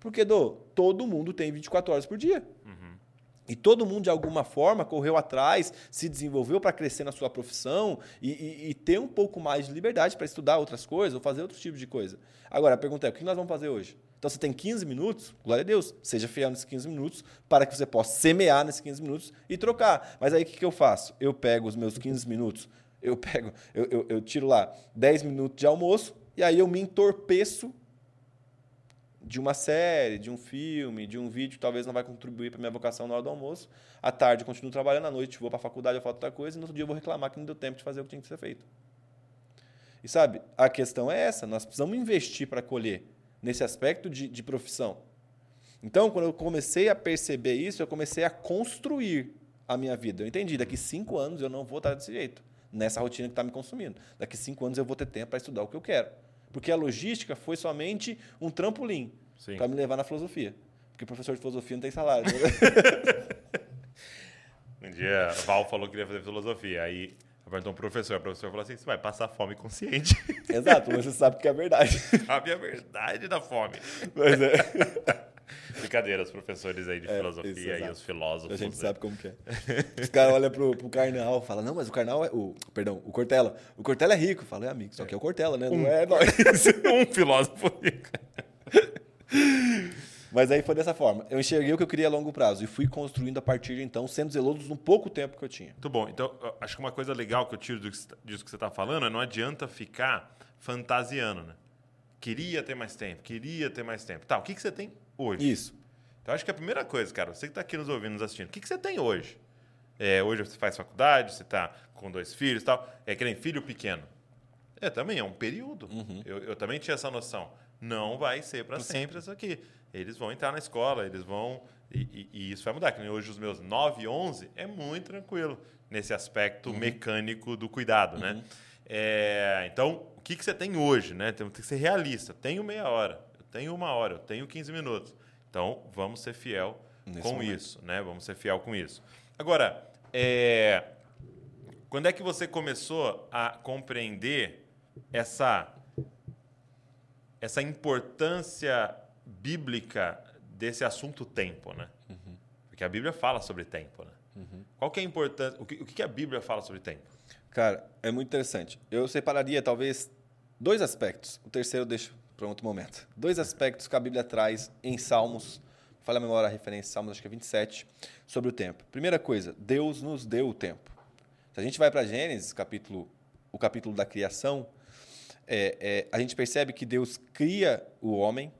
Porque, do todo mundo tem 24 horas por dia. Uhum. E todo mundo, de alguma forma, correu atrás, se desenvolveu para crescer na sua profissão e, e, e ter um pouco mais de liberdade para estudar outras coisas ou fazer outros tipos de coisa. Agora, a pergunta é: o que nós vamos fazer hoje? Então, você tem 15 minutos, glória a Deus, seja fiel nesses 15 minutos, para que você possa semear nesses 15 minutos e trocar. Mas aí o que, que eu faço? Eu pego os meus 15 minutos eu pego, eu, eu, eu tiro lá 10 minutos de almoço e aí eu me entorpeço de uma série, de um filme, de um vídeo que talvez não vai contribuir para minha vocação na hora do almoço. À tarde eu continuo trabalhando, à noite vou para a faculdade, eu faço outra coisa, e no outro dia eu vou reclamar que não deu tempo de fazer o que tinha que ser feito. E sabe, a questão é essa, nós precisamos investir para colher nesse aspecto de, de profissão. Então, quando eu comecei a perceber isso, eu comecei a construir a minha vida. Eu entendi, daqui cinco anos eu não vou estar desse jeito nessa rotina que está me consumindo. Daqui cinco anos eu vou ter tempo para estudar o que eu quero. Porque a logística foi somente um trampolim para me levar na filosofia. Porque professor de filosofia não tem salário. Né? [laughs] um dia, Val falou que queria fazer filosofia. Aí perguntou um professor. O professor falou assim: você vai passar fome consciente. [laughs] Exato, você sabe que é a verdade. [laughs] Sabe a verdade da fome. Mas é. [laughs] Brincadeiras, professores aí de é, filosofia isso, e os filósofos. A gente né? sabe como que é. Os caras olham pro, pro Karnal e falam, não, mas o Karnal é... O, perdão, o Cortella. O Cortella é rico. Fala, é amigo, só que é o Cortella, né? Um, não é nós. um filósofo rico. Mas aí foi dessa forma. Eu enxerguei o que eu queria a longo prazo e fui construindo a partir de então, sendo zeloso no pouco tempo que eu tinha. Muito bom. Então, acho que uma coisa legal que eu tiro disso que você está falando é não adianta ficar fantasiando, né? Queria ter mais tempo, queria ter mais tempo. Tá, o que, que você tem hoje? Isso. Então, acho que a primeira coisa, cara, você que está aqui nos ouvindo, nos assistindo, o que, que você tem hoje? É, hoje você faz faculdade, você está com dois filhos e tal. É que nem filho pequeno. É, também é um período. Uhum. Eu, eu, também tinha essa noção. Não vai ser para sempre isso aqui. Eles vão entrar na escola, eles vão. E, e, e, isso vai mudar. Que nem hoje os meus 9, 11 é muito tranquilo nesse aspecto uhum. mecânico do cuidado, né? uhum. né? É, então, o que, que você tem hoje, né? Tem, tem que ser realista. Tenho meia hora, eu tenho uma hora, eu tenho 15 minutos. Então, vamos ser fiel Nesse com momento. isso, né? Vamos ser fiel com isso. Agora, é, quando é que você começou a compreender essa essa importância bíblica desse assunto tempo, né? Uhum. Porque a Bíblia fala sobre tempo, né? Uhum. Qual que é a importância? O que, o que a Bíblia fala sobre tempo? Cara, é muito interessante. Eu separaria talvez dois aspectos. O terceiro eu deixo para outro momento. Dois aspectos que a Bíblia traz em Salmos. Fala a memória a referência, Salmos acho que é 27, sobre o tempo. Primeira coisa, Deus nos deu o tempo. Se a gente vai para Gênesis, capítulo, o capítulo da criação, é, é, a gente percebe que Deus cria o homem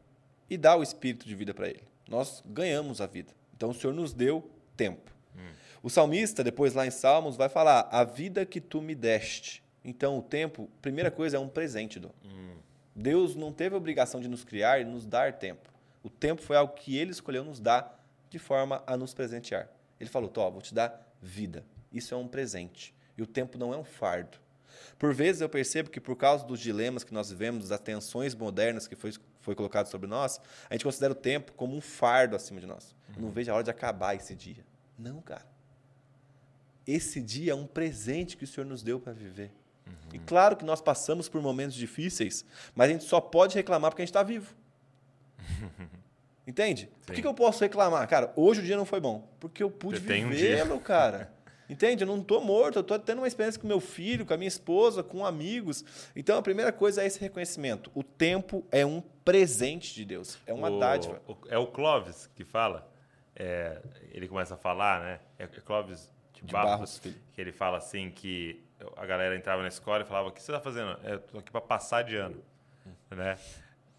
e dá o espírito de vida para ele. Nós ganhamos a vida. Então o Senhor nos deu tempo. Hum. O salmista, depois lá em Salmos, vai falar: a vida que tu me deste. Então o tempo, primeira coisa, é um presente. Do. Hum. Deus não teve a obrigação de nos criar e nos dar tempo. O tempo foi algo que ele escolheu nos dar de forma a nos presentear. Ele falou: Tó, vou te dar vida. Isso é um presente. E o tempo não é um fardo. Por vezes eu percebo que por causa dos dilemas que nós vivemos, das tensões modernas que foi, foi colocado sobre nós, a gente considera o tempo como um fardo acima de nós. Uhum. Eu não vejo a hora de acabar esse dia. Não, cara. Esse dia é um presente que o Senhor nos deu para viver. Uhum. E claro que nós passamos por momentos difíceis, mas a gente só pode reclamar porque a gente está vivo. [laughs] Entende? Sim. Por que, que, eu posso reclamar? Cara, hoje o dia não foi bom. Porque eu pude vivê-lo, um cara. Entende? Eu não estou morto, eu estou tendo uma experiência com meu filho, com a minha esposa, com amigos. Então, a primeira coisa é esse reconhecimento. O tempo é um presente de Deus, é uma o, dádiva. O, é o Clóvis que fala, é, ele começa a falar, né? É, é Clóvis de, de Barros, Barros que ele fala assim que a galera entrava na escola e falava, o que você está fazendo? É, eu estou aqui para passar de ano, hum. né?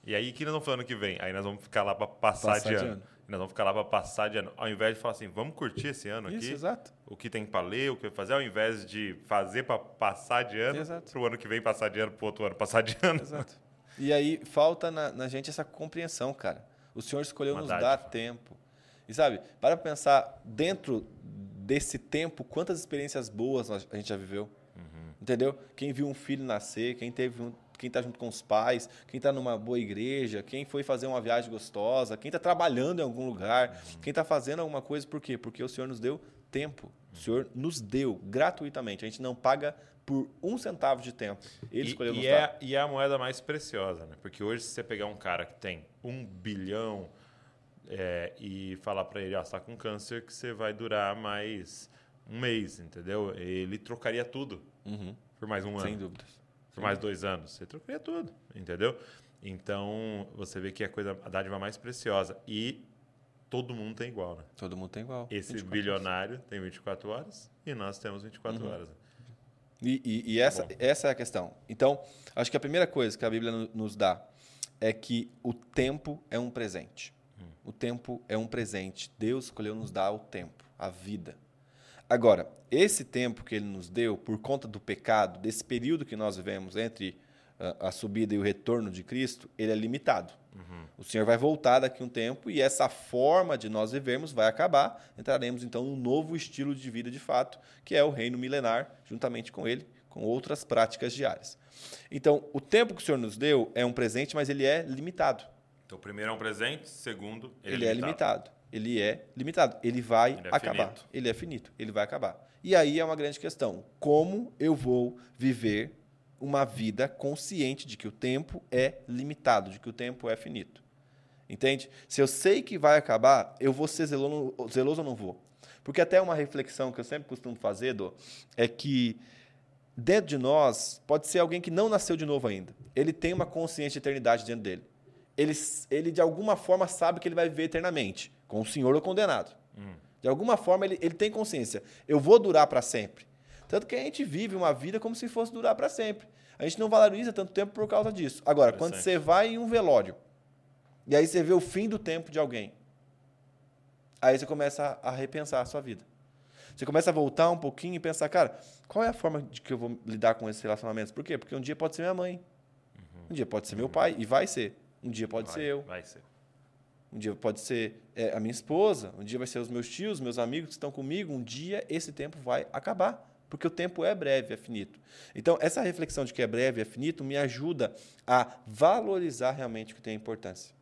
E aí, que nós vamos fazer ano que vem? Aí nós vamos ficar lá para passar, passar, de, ano. De ano. Nós vamos ficar lá para passar de ano. Ao invés de falar assim, vamos curtir esse ano Isso, aqui. Exato. O que tem para ler, o que fazer, ao invés de fazer para passar de ano, para o ano que vem passar de ano, para o outro ano passar de ano. Exato. E aí falta na, na gente essa compreensão, cara. O Senhor escolheu Uma nos dádiva. dar tempo. E sabe, para pensar dentro desse tempo, quantas experiências boas a gente já viveu. Uhum. Entendeu? Quem viu um filho nascer, quem teve um, quem está junto com os pais, quem está numa boa igreja, quem foi fazer uma viagem gostosa, quem está trabalhando em algum lugar, uhum. quem está fazendo alguma coisa, por quê? Porque o Senhor nos deu tempo. O Senhor nos deu gratuitamente. A gente não paga por um centavo de tempo. Ele e, escolheu nos e é, dar. E é a moeda mais preciosa, né? Porque hoje, se você pegar um cara que tem um bilhão é, e falar para ele, ah, você está com câncer, que você vai durar mais um mês, entendeu? Ele trocaria tudo uhum. por mais um ano. Sem dúvidas por mais dois anos. Você trocaria tudo, entendeu? Então, você vê que é a coisa, a dádiva mais preciosa. E todo mundo tem igual, né? Todo mundo tem igual. Esse bilionário horas. tem 24 horas e nós temos 24 uhum. horas. E, e, e essa, essa é a questão. Então, acho que a primeira coisa que a Bíblia nos dá é que o tempo é um presente. Hum. O tempo é um presente. Deus escolheu nos dar o tempo, a vida. Agora, esse tempo que ele nos deu, por conta do pecado, desse período que nós vivemos entre a, a subida e o retorno de Cristo, ele é limitado. Uhum. O Senhor vai voltar daqui a um tempo e essa forma de nós vivermos vai acabar. Entraremos então num novo estilo de vida de fato, que é o reino milenar, juntamente com ele, com outras práticas diárias. Então, o tempo que o Senhor nos deu é um presente, mas ele é limitado. Então, primeiro é um presente, segundo, ele, ele é limitado. é limitado ele é limitado, ele vai ele é acabar. Finito. Ele é finito, ele vai acabar. E aí é uma grande questão: como eu vou viver uma vida consciente de que o tempo é limitado, de que o tempo é finito? Entende? Se eu sei que vai acabar, eu vou ser zeloso, zeloso ou não vou? Porque até uma reflexão que eu sempre costumo fazer, do é que dentro de nós pode ser alguém que não nasceu de novo ainda. Ele tem uma consciência de eternidade dentro dele. Ele, ele de alguma forma sabe que ele vai viver eternamente com o senhor ou condenado. Hum. De alguma forma, ele, ele tem consciência. Eu vou durar para sempre. Tanto que a gente vive uma vida como se fosse durar para sempre. A gente não valoriza tanto tempo por causa disso. Agora, quando você vai em um velório, e aí você vê o fim do tempo de alguém, aí você começa a repensar a sua vida. Você começa a voltar um pouquinho e pensar, cara, qual é a forma de que eu vou lidar com esses relacionamentos? Por quê? Porque um dia pode ser minha mãe, um dia pode ser meu pai, e vai ser. Um dia pode vai, ser eu. Vai ser. Um dia pode ser é, a minha esposa, um dia vai ser os meus tios, meus amigos que estão comigo. Um dia esse tempo vai acabar, porque o tempo é breve, é finito. Então, essa reflexão de que é breve, é finito, me ajuda a valorizar realmente o que tem importância.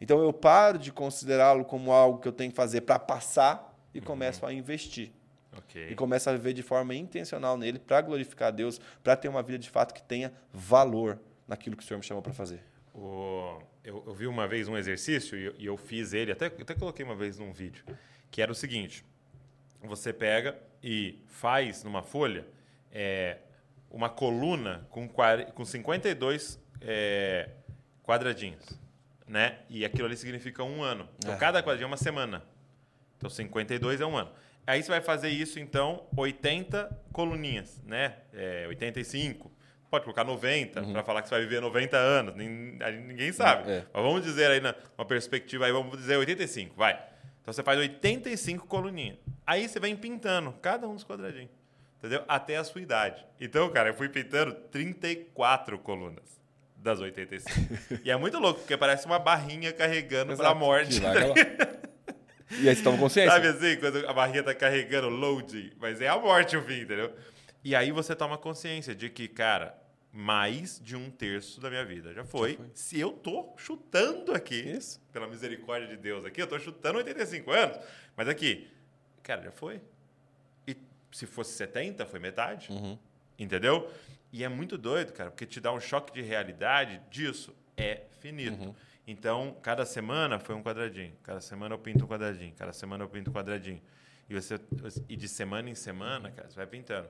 Então, eu paro de considerá-lo como algo que eu tenho que fazer para passar e uhum. começo a investir. Okay. E começo a viver de forma intencional nele para glorificar a Deus, para ter uma vida de fato que tenha valor naquilo que o Senhor me chamou para fazer. O, eu, eu vi uma vez um exercício e eu, e eu fiz ele, até, até coloquei uma vez num vídeo, que era o seguinte: você pega e faz numa folha é, uma coluna com, com 52 é, quadradinhos, né? E aquilo ali significa um ano. Então, Ah. cada quadradinho é uma semana. Então, 52 é um ano. Aí você vai fazer isso, então, 80 coluninhas, né? É, 85. Pode colocar 90 para falar que você vai viver 90 anos. Ninguém sabe. É. Mas vamos dizer aí, na- uma perspectiva aí, vamos dizer 85, vai. Então você faz 85 coluninhas. Aí você vem pintando cada um dos quadradinhos. Entendeu? Até a sua idade. Então, cara, eu fui pintando 34 colunas das 85. e é muito louco, porque parece uma barrinha carregando pra Exato. morte. E vai acabar. E aí você toma consciência? Sabe assim, quando a barriga tá carregando loading, mas é a morte o fim, entendeu? E aí você toma consciência de que, cara, mais de um terço da minha vida já foi. foi. Se eu tô chutando aqui, Isso. pela misericórdia de Deus aqui, eu tô chutando 85 anos, mas aqui, cara, já foi. E se fosse 70, foi metade. Uhum. Entendeu? E é muito doido, cara, porque te dá um choque de realidade disso. É finito. Uhum. Então, cada semana foi um quadradinho. Cada semana eu pinto um quadradinho. Cada semana eu pinto um quadradinho. E, você, e de semana em semana, cara, você vai pintando.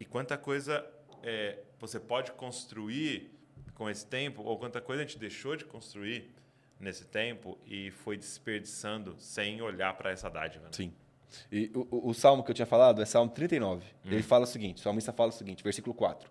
E quanta coisa é, você pode construir com esse tempo, ou quanta coisa a gente deixou de construir nesse tempo e foi desperdiçando sem olhar para essa dádiva. Né? Sim. E o, o- salmo que eu tinha falado é Salmo 39. Hum. Ele fala o seguinte: o salmista fala o seguinte, versículo 4.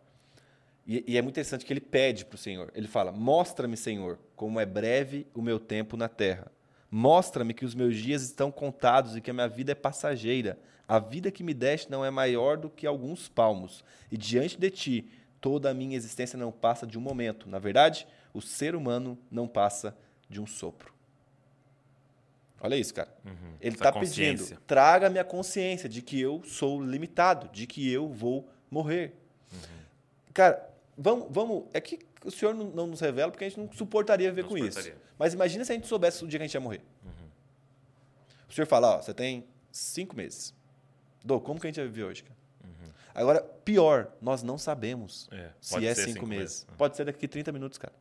E, e é muito interessante que ele pede para o Senhor. Ele fala: Mostra-me, Senhor, como é breve o meu tempo na terra. Mostra-me que os meus dias estão contados e que a minha vida é passageira. A vida que me deste não é maior do que alguns palmos. E diante de ti, toda a minha existência não passa de um momento. Na verdade, o ser humano não passa de um sopro. Olha isso, cara. Ele Essa está pedindo: traga minha consciência de que eu sou limitado, de que eu vou morrer. Cara, vamos, vamos. É que o senhor não, não nos revela porque a gente não suportaria viver Não com suportaria. isso. Mas imagina se a gente soubesse o dia que a gente ia morrer. O senhor fala: ó, você tem cinco meses. Dô, como que a gente vai viver hoje? Cara? Agora, pior, nós não sabemos É, se é cinco, cinco meses. meses. Pode ser daqui 30 minutos, cara.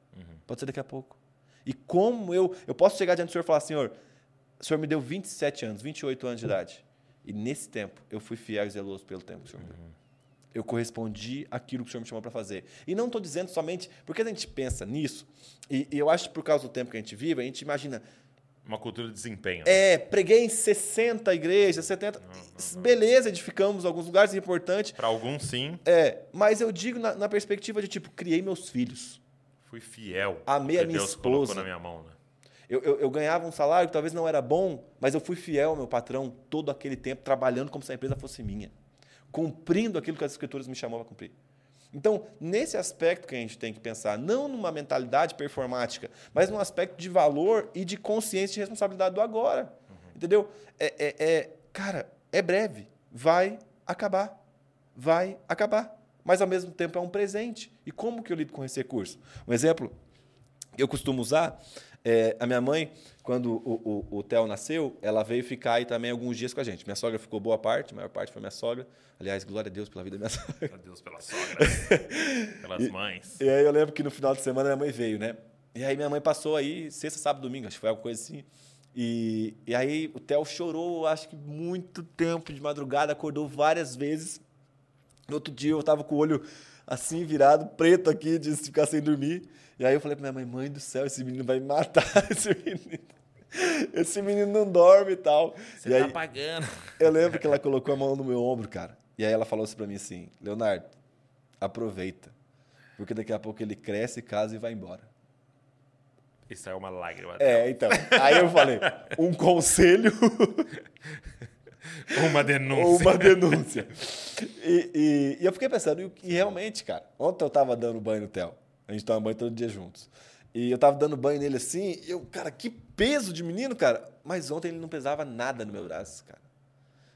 Pode ser daqui a pouco. E como eu. Eu posso chegar diante do senhor e falar, senhor, o senhor me deu 27 anos, 28 anos de idade. E nesse tempo, eu fui fiel e zeloso pelo tempo que o senhor me deu. Eu correspondi àquilo que o senhor me chamou para fazer. E não estou dizendo somente. Porque a gente pensa nisso, e, e eu acho que por causa do tempo que a gente vive, a gente imagina. Uma cultura de desempenho. né? É, preguei em 60 igrejas, 70. Beleza, edificamos alguns lugares é importantes. Para alguns, sim. É, mas eu digo na, na perspectiva de tipo, criei meus filhos. Fui fiel. Amei a minha Deus colocou esposa. na minha mão, né? Eu, eu, eu ganhava um salário que talvez não era bom, mas eu fui fiel ao meu patrão todo aquele tempo, trabalhando como se a empresa fosse minha, cumprindo aquilo que as escrituras me chamavam a cumprir. Então, nesse aspecto que a gente tem que pensar, não numa mentalidade performática, mas num aspecto de valor e de consciência de responsabilidade do agora. Entendeu? É, é- é- cara, é breve, vai acabar. Vai acabar. Mas, ao mesmo tempo, é um presente. E como que eu lido com esse recurso? Um exemplo que eu costumo usar, é, a minha mãe, quando o, o, o Theo nasceu, ela veio ficar aí também alguns dias com a gente. Minha sogra ficou boa parte, a maior parte foi minha sogra. Aliás, glória a Deus pela vida da minha [laughs] sogra. A Deus pelas sogras, pelas mães. E aí eu lembro que no final de semana minha mãe veio, né? E aí minha mãe passou aí sexta, sábado, domingo, acho que foi alguma coisa assim. E, e aí o Theo chorou, acho que muito tempo de madrugada, acordou várias vezes. No outro dia eu tava com o olho assim, virado, preto aqui, de ficar sem dormir. E aí eu falei pra minha mãe, mãe do céu, esse menino vai me matar, [laughs] esse menino. Esse menino não dorme e tal. Você e tá aí, pagando. eu lembro que ela colocou a mão no meu ombro, cara. E aí ela falou assim pra mim assim, Leonardo, aproveita. Porque daqui a pouco ele cresce, casa e vai embora. Isso é uma lágrima. É, então. Aí eu falei, um conselho [laughs] [laughs] Uma denúncia. ou uma denúncia. E, e- e eu fiquei pensando, e, e realmente, cara, ontem eu tava dando banho no Theo. A gente toma banho todo dia juntos. E eu tava dando banho nele assim, e eu, cara, que peso de menino, cara. Mas ontem ele não pesava nada no meu braço, cara.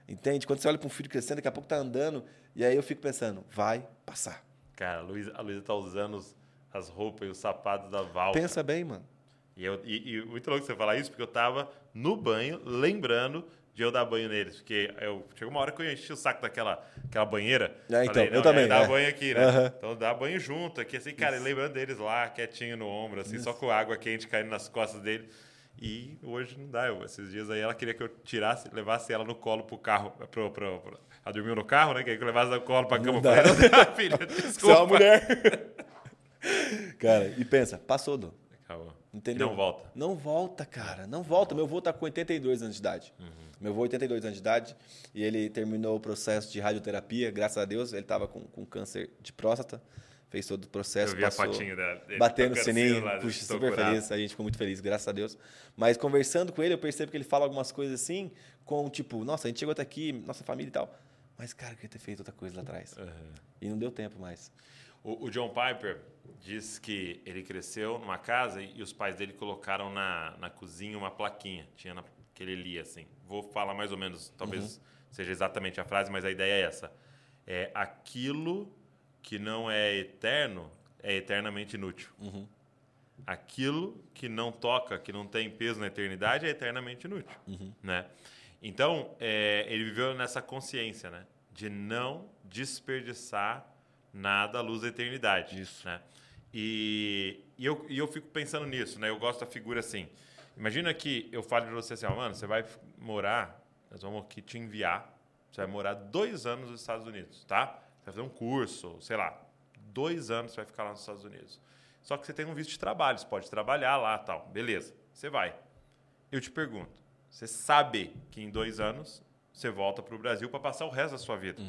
Entende? Quando você olha para um filho crescendo, daqui a pouco tá andando, e aí eu fico pensando, vai passar. Cara, a Luísa, a Luísa tá usando as roupas e os sapatos da Val. Pensa bem, mano. E, eu, e, e muito louco você falar isso, porque eu tava no banho lembrando de eu dar banho neles. Porque eu, chegou uma hora que eu enchi o saco daquela aquela banheira. É, então, Falei, eu não, também, É, dá é. banho aqui, né? Aham. Então dá banho junto aqui, assim, cara, e lembrando deles lá, quietinho no ombro, assim, só com água quente caindo nas costas dele. E hoje não dá. Eu, esses dias aí ela queria que eu tirasse, levasse ela no colo pro carro. Pro, pro, pro- ela dormiu no carro, né? Queria que eu levasse no colo pra cama. Falei, não dá, [laughs] filha, Você é uma desculpa. mulher. cara, e pensa, passou, do. Acabou. Entendeu? Não volta. Não volta, cara. Não volta. Meu avô tá com 82 anos de idade. Uhum. Meu avô, 82 anos de idade, e ele terminou o processo de radioterapia, graças a Deus. Ele tava com, com câncer de próstata. Fez todo o processo. Eu vi a passou, fotinho dela. Batendo o sininho. lá, Puxa, super curado. feliz. A gente ficou muito feliz, graças a Deus. Mas conversando com ele, eu percebo que ele fala algumas coisas assim, com tipo, nossa, a gente chegou até aqui, nossa família e tal. Mas, cara, eu queria ter feito outra coisa lá atrás. Uhum. E não deu tempo mais. O, o John Piper diz que ele cresceu numa casa e, e os pais dele colocaram na, na cozinha uma plaquinha. Tinha na, que ele lia assim. Vou falar mais ou menos, talvez Uhum. seja exatamente a frase, mas a ideia é essa. É aquilo que não é eterno é eternamente inútil. Uhum. Aquilo que não toca, que não tem peso na eternidade, é eternamente inútil, Uhum. né? Então, é, ele viveu nessa consciência, né? De não desperdiçar nada à luz da eternidade. Isso. Né? E, e, eu, e eu fico pensando nisso, né? Eu gosto da figura assim. Imagina que eu falo para você assim, ó, mano, você vai morar, nós vamos aqui te enviar, você vai morar dois anos nos Estados Unidos, tá? Você vai fazer um curso, sei lá, dois anos você vai ficar lá nos Estados Unidos. Só que você tem um visto de trabalho, você pode trabalhar lá tal. Beleza, você vai. Eu te pergunto, você sabe que em dois anos você volta para o Brasil para passar o resto da sua vida.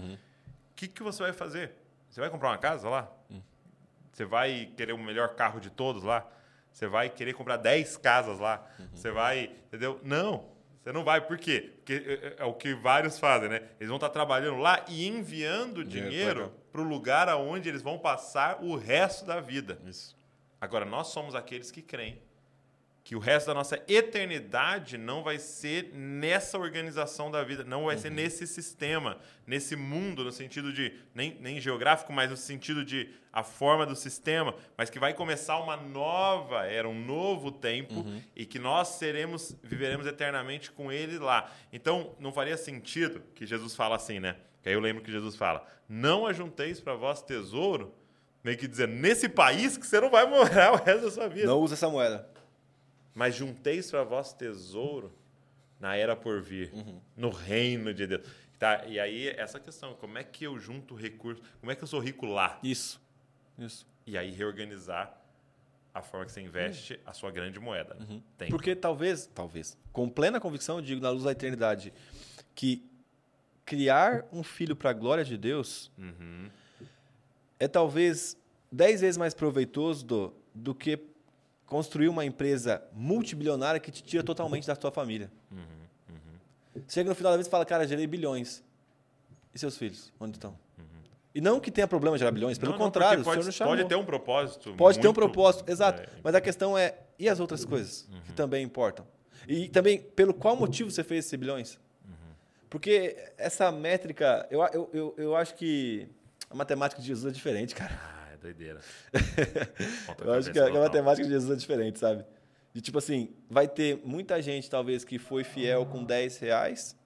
O que, que você vai fazer? Você vai comprar uma casa lá? Você vai querer o melhor carro de todos lá? Você vai querer comprar 10 casas lá? Você vai, entendeu? Não, você não vai. Por quê? Porque é, é o que vários fazem, né? Eles vão estar trabalhando lá e enviando Dinheiro dinheiro para o lugar aonde eles vão passar o resto da vida. Isso. Agora, nós somos aqueles que creem que o resto da nossa eternidade não vai ser nessa organização da vida, não vai ser nesse sistema, nesse mundo, no sentido de, nem, nem geográfico, mas no sentido de a forma do sistema, mas que vai começar uma nova era, um novo tempo e que nós seremos, viveremos eternamente com ele lá. Então, não faria sentido que Jesus fala assim, né? Que aí eu lembro que Jesus fala: Não ajunteis para vós tesouro, meio que dizendo, nesse país que você não vai morar o resto da sua vida. Não usa essa moeda. Mas junteis para vós tesouro na era por vir, Uhum. no reino de Deus. Tá, e aí, essa questão, como é que eu junto recursos? Como é que eu sou rico lá? Isso. Isso. E aí, reorganizar a forma que você investe a sua grande moeda. Tem. Uhum. Porque talvez, talvez, com plena convicção, eu digo na luz da eternidade, que criar um filho para a glória de Deus Uhum. é talvez dez vezes mais proveitoso do, do que construir uma empresa multibilionária que te tira totalmente da sua família. Chega no final da vez e fala, cara, gerei bilhões. E seus filhos? Onde estão? E não que tenha problema gerar bilhões, pelo Não, não, contrário, porque o senhor pode, não pode ter um propósito. Pode ter um muito- propósito, exato. é, Mas a questão é, e as outras coisas que também importam? E também, pelo qual motivo você fez esses bilhões? Porque essa métrica, eu, eu, eu, eu acho que a matemática de Jesus é diferente, cara. É doideira. [laughs] Eu acho que a, a matemática de Jesus é diferente, sabe? De tipo assim, vai ter muita gente, talvez, que foi fiel com 10 reais.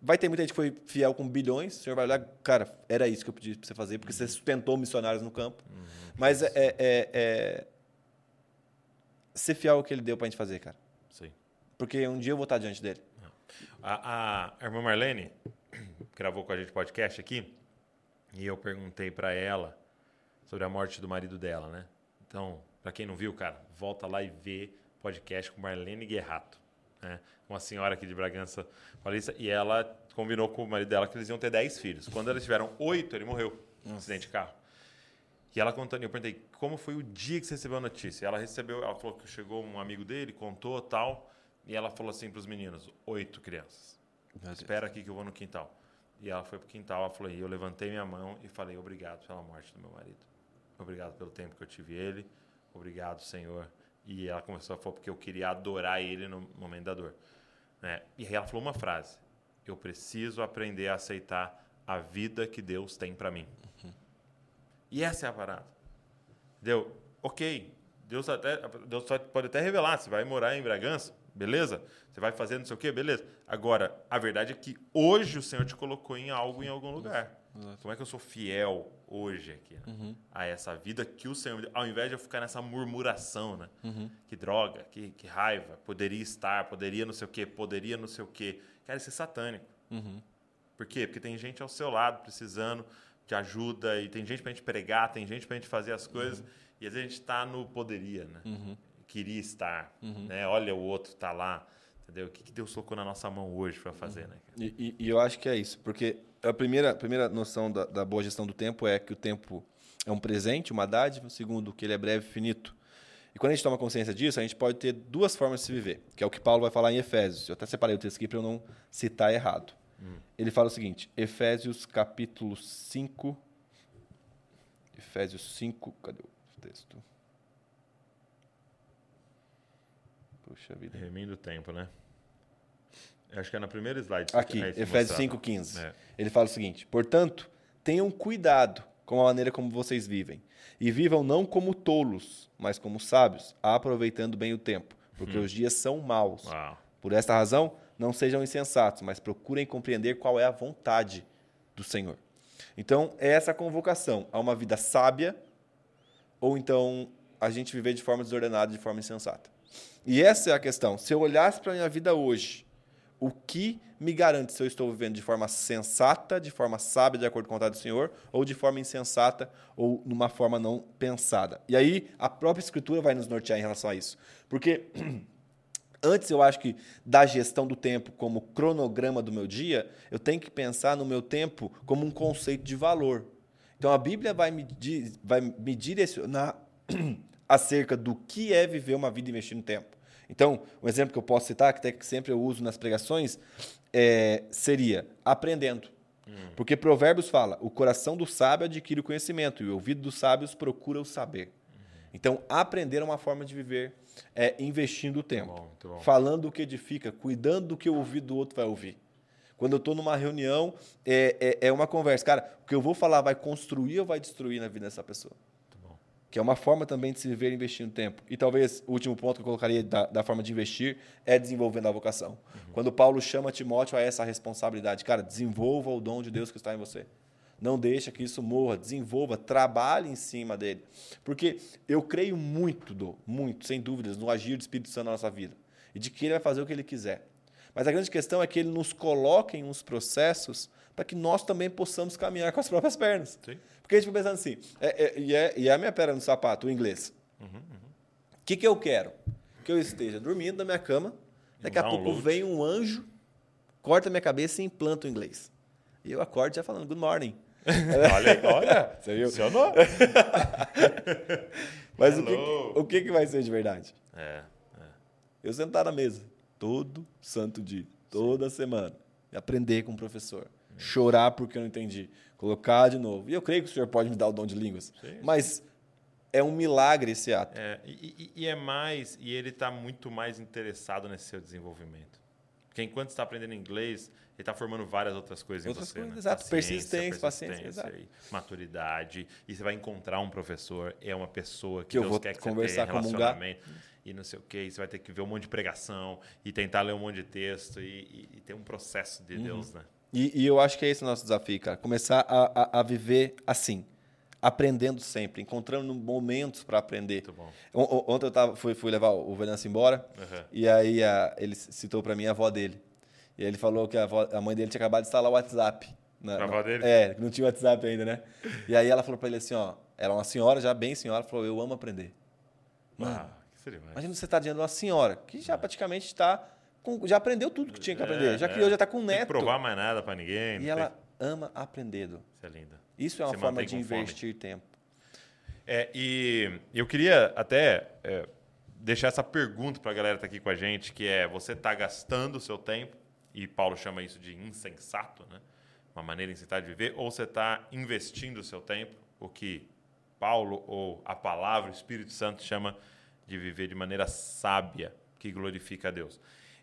Vai ter muita gente que foi fiel com bilhões. O senhor vai olhar, cara, era isso que eu pedi pra você fazer, porque você sustentou missionários no campo. Mas é, é- é- é ser fiel ao que ele deu pra gente fazer, cara. Sim. Porque um dia eu vou estar diante dele. A, a irmã Marlene [clears throat] gravou com a gente podcast aqui e eu perguntei para ela sobre a morte do marido dela, né? Então, para quem não viu, cara, volta lá e vê podcast com Marlene Guerrato, né? Uma senhora aqui de Bragança Paulista e ela combinou com o marido dela que eles iam ter 10 filhos. Quando eles tiveram 8, ele morreu num acidente de carro. E ela contando, eu perguntei, como foi o dia que você recebeu a notícia? Ela recebeu, ela falou que chegou um amigo dele, contou tal, e ela falou assim para os meninos, oito crianças. Espera aqui que eu vou no quintal. E ela foi pro quintal, ela falou, e eu levantei minha mão e falei, obrigado pela morte do meu marido. Obrigado pelo tempo que eu tive ele. Obrigado, Senhor. E ela começou a falar, porque eu queria adorar ele no momento da dor. né? E aí ela falou uma frase, eu preciso aprender a aceitar a vida que Deus tem para mim. E essa é a parada. Deu, ok, Deus, até, Deus pode até revelar, se vai morar em Bragança, beleza? Você vai fazer não sei o quê, beleza. Agora, a verdade é que hoje o Senhor te colocou em algo em algum lugar. Como é que eu sou fiel hoje aqui né? uhum. a essa vida que o Senhor, ao invés de eu ficar nessa murmuração, né? Uhum. Que droga, que, que, raiva, poderia estar, poderia não sei o quê, poderia não sei o quê. Quero ser satânico. Uhum. Por quê? Porque tem gente ao seu lado precisando de ajuda e tem gente para a gente pregar, tem gente para a gente fazer as coisas e às vezes a gente está no poderia, né? Queria estar, né? Olha o outro está lá. Entendeu? O que, que Deus colocou na nossa mão hoje para fazer, né? E, e, e, eu acho que é isso, porque a primeira, a primeira noção da, da, boa gestão do tempo é que o tempo é um presente, uma dádiva. Segundo, que ele é breve e finito. E quando a gente toma consciência disso, a gente pode ter duas formas de se viver, que é o que Paulo vai falar em Efésios. Eu até separei o texto aqui para eu não citar errado. Hum. Ele fala o seguinte, Efésios capítulo 5. Efésios 5, cadê o texto? Puxa vida. Reminda o tempo, né? Acho que é na primeira slide. Aqui, Efésios 5,15. É. Ele fala o seguinte: Portanto, tenham cuidado com a maneira como vocês vivem. E vivam não como tolos, mas como sábios, aproveitando bem o tempo, porque hum. os dias são maus. Uau. Por esta razão, não sejam insensatos, mas procurem compreender qual é a vontade do Senhor. Então, é essa convocação a uma vida sábia, ou então a gente viver de forma desordenada, de forma insensata. E essa é a questão. Se eu olhasse para a minha vida hoje, o que me garante se eu estou vivendo de forma sensata, de forma sábia, de acordo com a vontade do Senhor, ou de forma insensata, ou numa forma não pensada? E aí, a própria Escritura vai nos nortear em relação a isso. Porque [clears throat] antes eu acho que da gestão do tempo como cronograma do meu dia, eu tenho que pensar no meu tempo como um conceito de valor. Então a Bíblia vai me, vai me direcionar [clears throat] acerca do que é viver uma vida investindo tempo. Então, um exemplo que eu posso citar, que até que sempre eu uso nas pregações, é, seria aprendendo. Hum. Porque Provérbios fala: o coração do sábio adquire o conhecimento e o ouvido dos sábios procura o saber. Uhum. Então, aprender é uma forma de viver, é, investindo o tempo, muito bom, muito bom. falando o que edifica, cuidando do que o ouvido do outro vai ouvir. Quando eu estou numa reunião, é, é, é uma conversa. Cara, o que eu vou falar vai construir ou vai destruir na vida dessa pessoa? Que é uma forma também de se viver investindo tempo. E talvez o último ponto que eu colocaria da, da forma de investir é desenvolvendo a vocação. Uhum. Quando Paulo chama Timóteo a essa responsabilidade, cara, desenvolva o dom de Deus que está em você. Não deixa que isso morra, desenvolva, trabalhe em cima dele. Porque eu creio muito, do, muito, sem dúvidas, no agir do Espírito Santo na nossa vida. E de que ele vai fazer o que ele quiser. Mas a grande questão é que ele nos coloca em uns processos para que nós também possamos caminhar com as próprias pernas. Sim. Porque a gente fica pensando assim, é, é, e, é, e é a minha pedra no sapato, o inglês. O uhum, uhum. que, que eu quero? Que eu esteja dormindo na minha cama, daqui a pouco vem um anjo, corta minha cabeça e implanta o inglês. E eu acordo já falando good morning. [laughs] olha, olha, você viu? Funcionou. [laughs] Mas o que, o que, que vai ser de verdade? É, é. Eu sentar na mesa todo santo dia, toda Sim. semana, e aprender com o professor. Chorar porque eu não entendi colocar de novo. E eu creio que o Senhor pode me dar o dom de línguas. Sim. Mas é um milagre esse ato. É, e, e, é mais, e ele está muito mais interessado nesse seu desenvolvimento. Porque enquanto está aprendendo inglês, ele está formando várias outras coisas outras em você. Coisas, né? Exato, persistência, paciência, paciência maturidade. E você vai encontrar um professor, é uma pessoa que, que Deus eu vou quer que conversar, você tenha relacionamento. E não sei o que, você vai ter que ver um monte de pregação e tentar ler um monte de texto e, e, e ter um processo de uhum. Deus, né? E, e, eu acho que é esse o nosso desafio, cara. Começar a, a, a viver assim. Aprendendo sempre, encontrando momentos para aprender. Ontem eu tava, fui, fui levar o Venâncio embora, uhum. e aí a, ele citou para mim a avó dele. E ele falou que a, avó, a mãe dele tinha acabado de instalar o WhatsApp. Na, a avó dele? É, não tinha WhatsApp ainda, né? E aí ela falou para ele assim: ó, ela é uma senhora, já bem senhora, falou: eu amo aprender. Mano, ah, que imagina você estar tá diante de uma senhora que já praticamente está já aprendeu tudo que tinha que aprender. É, já criou, é. já está com neto. Não provar mais nada para ninguém. E ela tem... ama aprender. Isso é linda. Isso é uma Você forma de investir fome. tempo. É, e eu queria até é, deixar essa pergunta para a galera que está aqui com a gente, que é, você está gastando o seu tempo, e Paulo chama isso de insensato, né? uma maneira insensata de viver, ou você está investindo o seu tempo, o que Paulo ou a palavra, o Espírito Santo chama de viver de maneira sábia, que glorifica a Deus.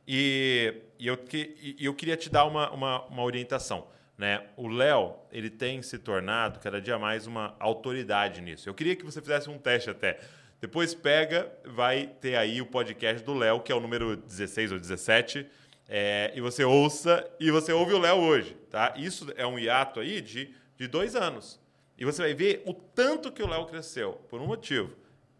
E, e eu, que, e eu queria te dar uma, uma, uma orientação. Né? O Léo ele tem se tornado cada dia mais uma autoridade nisso. Eu queria que você fizesse um teste até. Depois pega, vai ter aí o podcast do Léo, que é o número 16 ou 17, é, e você ouça, e você ouve o Léo hoje, tá? Isso é um hiato aí de, de dois anos. E você vai ver o tanto que o Léo cresceu, por um motivo,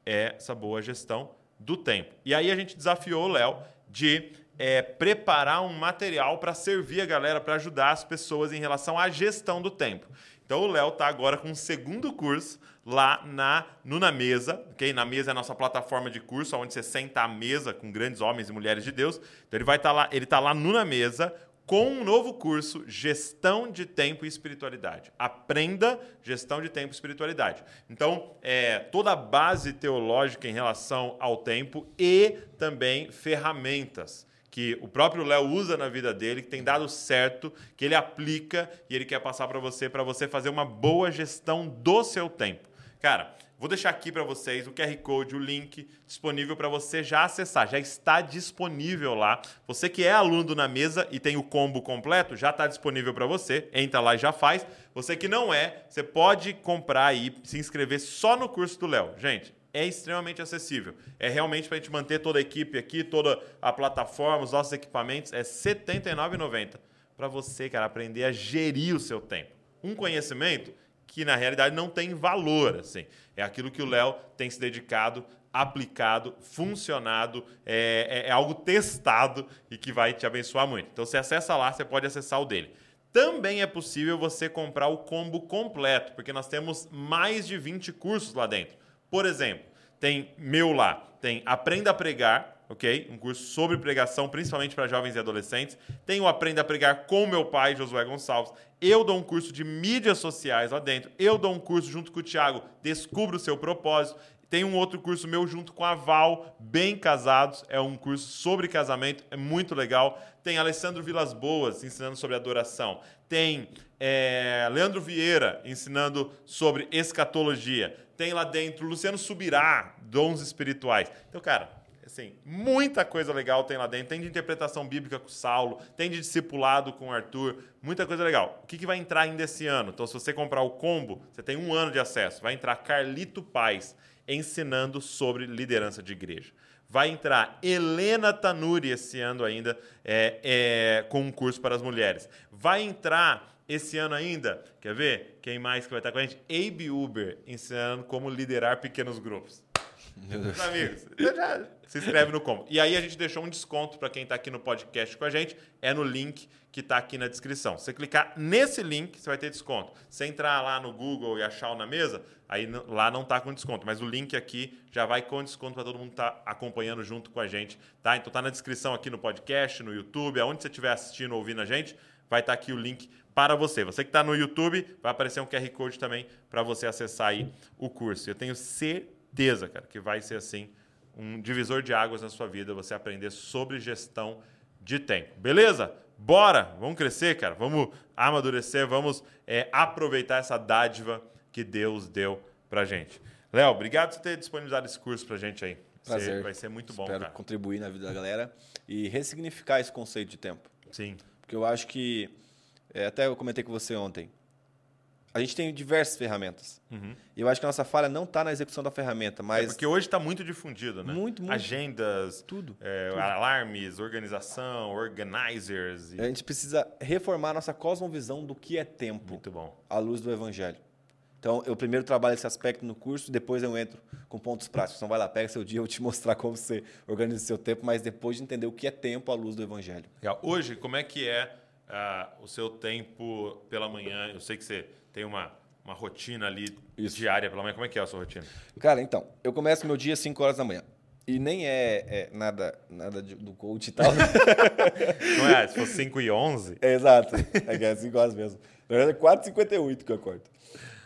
é essa boa gestão do tempo. E aí a gente desafiou o Léo de é, preparar um material para servir a galera, para ajudar as pessoas em relação à gestão do tempo. Então o Léo está agora com um segundo curso lá na no Na Mesa, ok? Na Mesa é a nossa plataforma de curso, onde você senta à mesa com grandes homens e mulheres de Deus. Então ele vai estar tá lá, ele está lá no Na Mesa com um novo curso, Gestão de Tempo e Espiritualidade. Aprenda Gestão de Tempo e Espiritualidade. Então, é, toda a base teológica em relação ao tempo e também ferramentas que o próprio Léo usa na vida dele, que tem dado certo, que ele aplica e ele quer passar para você, para você fazer uma boa gestão do seu tempo. Cara, vou deixar aqui para vocês o QR Code, o link disponível para você já acessar. Já está disponível lá. Você que é aluno na mesa e tem o combo completo, já está disponível para você. Entra lá e já faz. Você que não é, você pode comprar e se inscrever só no curso do Léo. Gente, é extremamente acessível. É realmente para a gente manter toda a equipe aqui, toda a plataforma, os nossos equipamentos, é R$ 79,90 para você, cara, aprender a gerir o seu tempo. Um conhecimento que na realidade não tem valor, assim. É aquilo que o Léo tem se dedicado, aplicado, funcionado, é, é, é algo testado e que vai te abençoar muito. Então, você acessa lá, você pode acessar o dele. Também é possível você comprar o combo completo, porque nós temos mais de 20 cursos lá dentro. Por exemplo, tem meu lá, tem Aprenda a Pregar, ok? Um curso sobre pregação, principalmente para jovens e adolescentes. Tem o Aprenda a Pregar com meu pai, Josué Gonçalves. Eu dou um curso de mídias sociais lá dentro. Eu dou um curso junto com o Thiago, Descubra o seu propósito. Tem um outro curso meu junto com a Val, Bem Casados, é um curso sobre casamento, é muito legal. Tem Alessandro Vilas Boas ensinando sobre adoração. Tem é, Leandro Vieira ensinando sobre escatologia. Tem lá dentro Luciano Subirá, dons espirituais. Então, cara, assim, muita coisa legal tem lá dentro. Tem de interpretação bíblica com Saulo, tem de discipulado com Arthur, muita coisa legal. O que, que vai entrar ainda esse ano? Então, se você comprar o combo, você tem um ano de acesso. Vai entrar Carlito Paz ensinando sobre liderança de igreja. Vai entrar Helena Tanuri esse ano ainda é, é, com um curso para as mulheres. Vai entrar esse ano ainda, quer ver? Quem mais que vai estar com a gente? Abe Uber, ensinando como liderar pequenos grupos. Meu Deus. amigos, então já se inscreve no como. E aí a gente deixou um desconto para quem está aqui no podcast com a gente, é no link que está aqui na descrição. Você clicar nesse link, você vai ter desconto. Se entrar lá no Google e achar o na mesa, aí lá não está com desconto, mas o link aqui já vai com desconto para todo mundo estar tá acompanhando junto com a gente, tá? Então tá na descrição aqui no podcast, no YouTube, aonde você estiver assistindo ou ouvindo a gente, vai estar tá aqui o link para você. Você que está no YouTube, vai aparecer um QR Code também para você acessar aí o curso. Eu tenho certeza, cara, que vai ser assim um divisor de águas na sua vida, você aprender sobre gestão de tempo. Beleza? Bora! Vamos crescer, cara. Vamos amadurecer, vamos é, aproveitar essa dádiva que Deus deu para gente. Léo, obrigado por ter disponibilizado esse curso para gente aí. Prazer. Vai ser muito bom, Espero cara. contribuir na vida da galera e ressignificar esse conceito de tempo. Sim. Porque eu acho que é, até eu comentei com você ontem. A gente tem diversas ferramentas. Uhum. E eu acho que a nossa falha não está na execução da ferramenta, é mas. É porque hoje está muito difundido, né? Muito, muito. Agendas, tudo, é, tudo. alarmes, organização, organizers. E... A gente precisa reformar a nossa cosmovisão do que é tempo. Muito bom. À luz do evangelho. Então, eu primeiro trabalho esse aspecto no curso, depois eu entro com pontos práticos. Então, vai lá, pega seu dia, eu vou te [laughs] mostrar como você organiza seu tempo, mas depois de entender o que é tempo à luz do evangelho. Hoje, como é que é ah, o seu tempo pela manhã? Eu sei que você tem uma, uma rotina ali Isso. diária pela manhã. Como é que é a sua rotina? Cara, então, eu começo meu dia às 5 horas da manhã. E nem é, é nada, nada de, do coach e tal. [laughs] Não é? Se fosse 5 e 11? É, exato. É que é 5 horas mesmo. Na verdade, é 4 e 58 que eu acordo.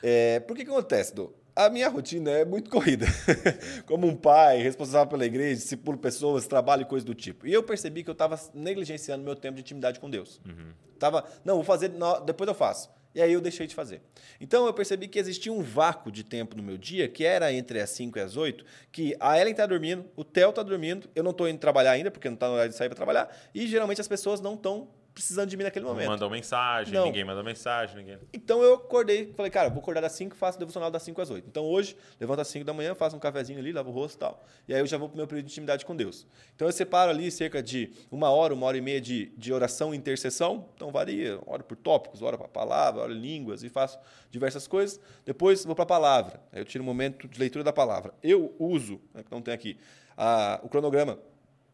É, por que, que acontece, Dô? A minha rotina é muito corrida. [laughs] Como um pai, responsável pela igreja, discipulo pessoas, trabalho e coisas do tipo. E eu percebi que eu estava negligenciando meu tempo de intimidade com Deus. Uhum. Tava, não, vou fazer, depois eu faço. E aí eu deixei de fazer. Então eu percebi que existia um vácuo de tempo no meu dia, que era entre as 5 e as 8, que a Ellen está dormindo, o Theo está dormindo, eu não estou indo trabalhar ainda, porque não está no horário de sair para trabalhar, e geralmente as pessoas não estão precisando de mim naquele Não momento. mandou mensagem, Não. ninguém mandou mensagem, ninguém. Então eu acordei, falei, cara, vou acordar das 5 faço o devocional das 5 às 8. Então hoje, levanto às 5 da manhã, faço um cafezinho ali, lavo o rosto e tal. E aí eu já vou pro meu período de intimidade com Deus. Então eu separo ali cerca de uma hora, uma hora e meia de, de oração e intercessão. Então varia, oro por tópicos, oro para palavra, oro em línguas e faço diversas coisas. Depois vou para a palavra. Aí eu tiro um momento de leitura da palavra. Eu uso, né, que não tem aqui, a- o cronograma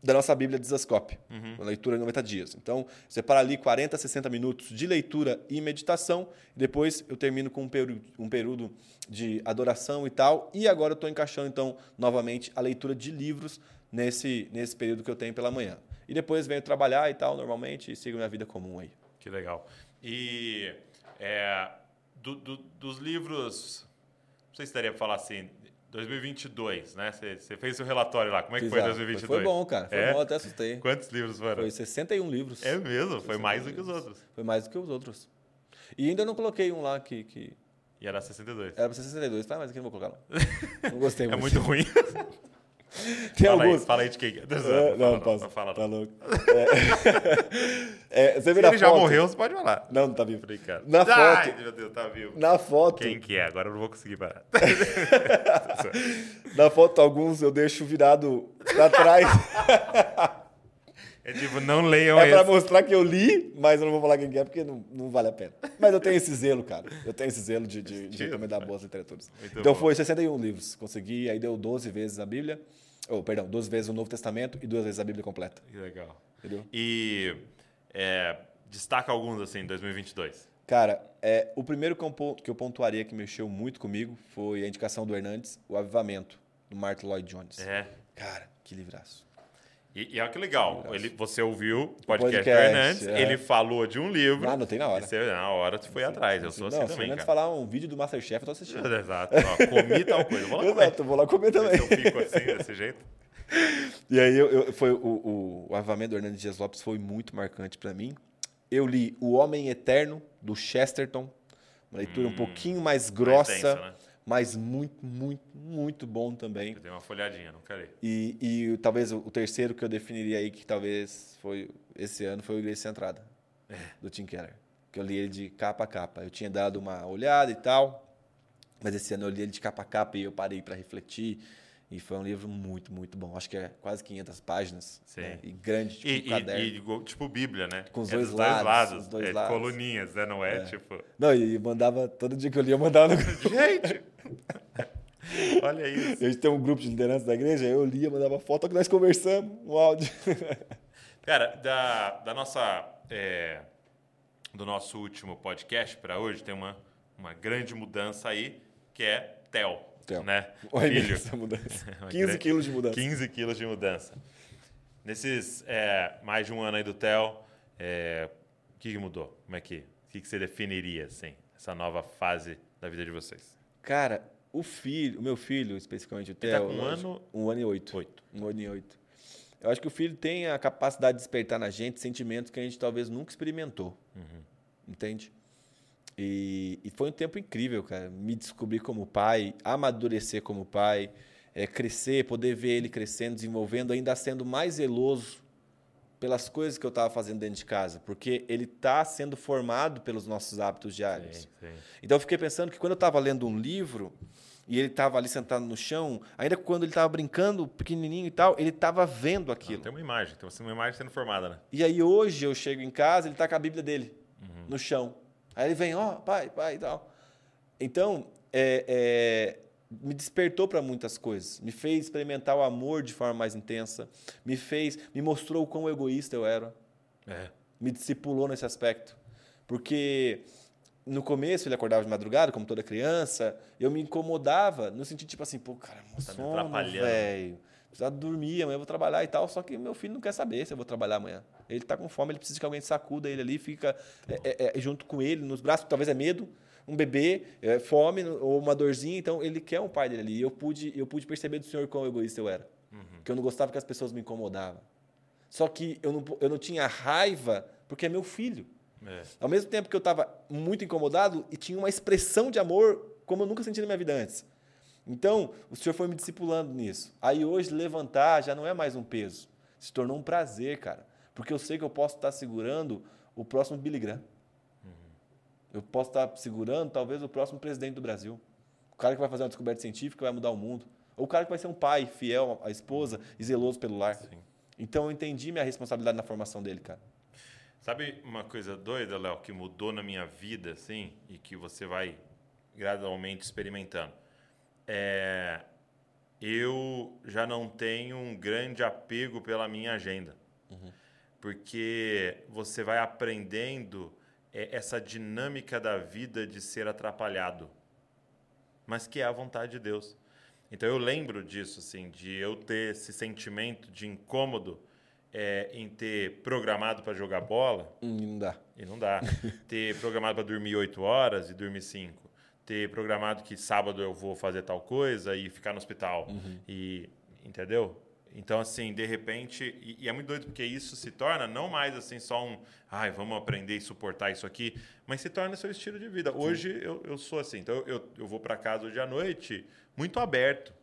da nossa Bíblia de Zascope, uma leitura em 90 dias. Então, separa ali 40, 60 minutos de leitura e meditação, e depois eu termino com um período, um período de adoração e tal, e agora eu estou encaixando, então, novamente, a leitura de livros nesse, nesse período que eu tenho pela manhã. E depois venho trabalhar e tal, normalmente, e sigo minha vida comum aí. Que legal. E é, do- do- dos livros, não sei se daria para falar assim, 2022, né? Você fez o relatório lá. Como é que foi Fiz, ah, 2022? Foi bom, cara. Foi É? bom, até assustei. Quantos livros foram? Foi 61 livros. É mesmo, foi mais do que os outros. Foi mais do que os outros. E ainda não coloquei um lá que, que E era 62. era pra ser 62, tá? Mas aqui não vou colocar, não. [laughs] Não gostei É muito. muito ruim. [laughs] Tem fala, aí, alguns. fala aí de quem. É, Fala, não, não, posso. fala, tá não. louco. É. [laughs] É, você Se vê ele já foto- morreu, você pode falar. Não, não tá vivo. Brincando. Na Ai, foto- meu Deus, tá vivo. Na foto, Quem que é? Agora eu não vou conseguir parar. [laughs] na foto, alguns eu deixo virado pra trás. [laughs] É tipo, não leiam é pra esse. mostrar que eu li, mas eu não vou falar quem que é, porque não, não vale a pena. Mas eu tenho esse zelo, cara. Eu tenho esse zelo de, de, de recomendar boas literaturas. Muito então bom. foi 61 livros. Consegui, aí deu 12 vezes a Bíblia. Ou, perdão, 12 vezes o Novo Testamento e duas vezes a Bíblia completa. Que legal. Entendeu? E é, destaca alguns, assim, em 2022. Cara, é, o primeiro que eu, que eu pontuaria que mexeu muito comigo foi a indicação do Hernandes, O Avivamento, do Martin Lloyd Jones. É. Cara, que livraço. E, e olha que legal. Ele, você ouviu o podcast, podcast, do Hernandes, é. ele falou de um livro. Ah, anotei na hora. Você, na hora tu foi atrás. Eu sou assim não, o também, cara. falar um vídeo do Masterchef, eu tô assistindo. [laughs] Exato. Ó, comi tal coisa. Eu Vou lá comer. Exato, vou lá comer também. Se eu fico assim, desse jeito. [laughs] E aí, eu, eu- foi o, o, o avivamento do Hernandes Dias Lopes foi muito marcante para mim. Eu li O Homem Eterno, do Chesterton. Uma leitura um pouquinho mais grossa, densa, né? Mas muito, muito, muito bom também. Eu dei uma folhadinha, não quero E, e talvez o, o terceiro que eu definiria aí, que talvez foi esse ano, foi o Igreja Centrada, do Tim Keller. Que eu li ele de capa a capa. Eu tinha dado uma olhada e tal, mas esse ano eu li ele de capa a capa e eu parei para refletir. E foi um livro muito, muito bom. Acho que é quase 500 páginas. Sim. né? E grande, tipo E, um e- caderno. e igual- tipo Bíblia, né? Com os é dois dos lados, lados. os dois é lados. coluninhas, né? Não é, tipo... Não, e mandava, todo dia que eu lia, eu mandava no. [laughs] Gente! [laughs] Olha isso. A gente tem um grupo de liderança da igreja, eu lia, mandava foto, que nós conversamos, um áudio. [laughs] Cara, da, da nossa... é, do nosso último podcast para hoje, tem uma, uma grande mudança aí, que é Theo. né? Olha Filho. essa mudança. [laughs] Uma 15 grande- quilos de mudança. 15 quilos de mudança. Nesses é, mais de um ano aí do Theo, é, o que, mudou? Como é que, o que, que você definiria, assim, essa nova fase da vida de vocês? Cara, o filho, o meu filho, especificamente o Ele tá Theo, com um ano- um ano e oito. Oito. Um ano e oito. Eu acho que o filho tem a capacidade de despertar na gente sentimentos que a gente talvez nunca experimentou. Uhum. Entende? E, e foi um tempo incrível, cara. Me descobrir como pai, amadurecer como pai, é, crescer, poder ver ele crescendo, desenvolvendo, ainda sendo mais zeloso pelas coisas que eu estava fazendo dentro de casa, porque ele está sendo formado pelos nossos hábitos diários. Sim, sim. Então eu fiquei pensando que quando eu estava lendo um livro e ele estava ali sentado no chão, ainda quando ele estava brincando, pequenininho e tal, ele estava vendo Não, aquilo. tem uma imagem, tem uma imagem sendo formada, né? E aí hoje eu chego em casa, ele está com a Bíblia dele Uhum. no chão. Aí ele vem, ó, pai, pai e tal. Então, é, é, me despertou para muitas coisas. Me fez experimentar o amor de forma mais intensa. Me fez, me mostrou o quão egoísta eu era. É. Me discipulou nesse aspecto. Porque no começo ele acordava de madrugada, como toda criança, eu me incomodava no sentido tipo assim, pô, cara, Tá me sono, velho. Precisa dormir, amanhã eu vou trabalhar e tal. Só que meu filho não quer saber se eu vou trabalhar amanhã. Ele tá com fome, ele precisa que alguém sacuda ele ali, fica é, é, é, junto com ele, nos braços, talvez é medo, um bebê, é, fome ou uma dorzinha. Então ele quer um pai dele ali. E eu pude, eu pude perceber do Senhor quão egoísta eu era. Que eu não gostava que as pessoas me incomodavam. Só que eu não, eu não tinha raiva porque é meu filho. É. Ao mesmo tempo que eu estava muito incomodado e tinha uma expressão de amor como eu nunca senti na minha vida antes. Então, o Senhor foi me discipulando nisso. Aí hoje, levantar já não é mais um peso. Se tornou um prazer, cara. Porque eu sei que eu posso estar segurando o próximo Billy Graham. Eu posso estar segurando, talvez, o próximo presidente do Brasil. O cara que vai fazer uma descoberta científica vai mudar o mundo. Ou o cara que vai ser um pai fiel à esposa e zeloso pelo lar. Sim. Então eu entendi minha responsabilidade na formação dele, cara. Sabe uma coisa doida, Léo, que mudou na minha vida, assim, e que você vai gradualmente experimentando? É, eu já não tenho um grande apego pela minha agenda. Porque você vai aprendendo é, essa dinâmica da vida de ser atrapalhado, mas que é a vontade de Deus. Então eu lembro disso, assim, de eu ter esse sentimento de incômodo é, em ter programado para jogar bola Hum, não dá. e não dá. [laughs] ter programado para dormir 8 horas e dormir 5. Ter programado que sábado eu vou fazer tal coisa e ficar no hospital. E entendeu? Então, assim, de repente, e, e é muito doido porque isso se torna não mais assim só um, ai, vamos aprender e suportar isso aqui, mas se torna seu estilo de vida. Hoje eu, eu sou assim, então eu, eu vou para casa hoje à noite muito aberto,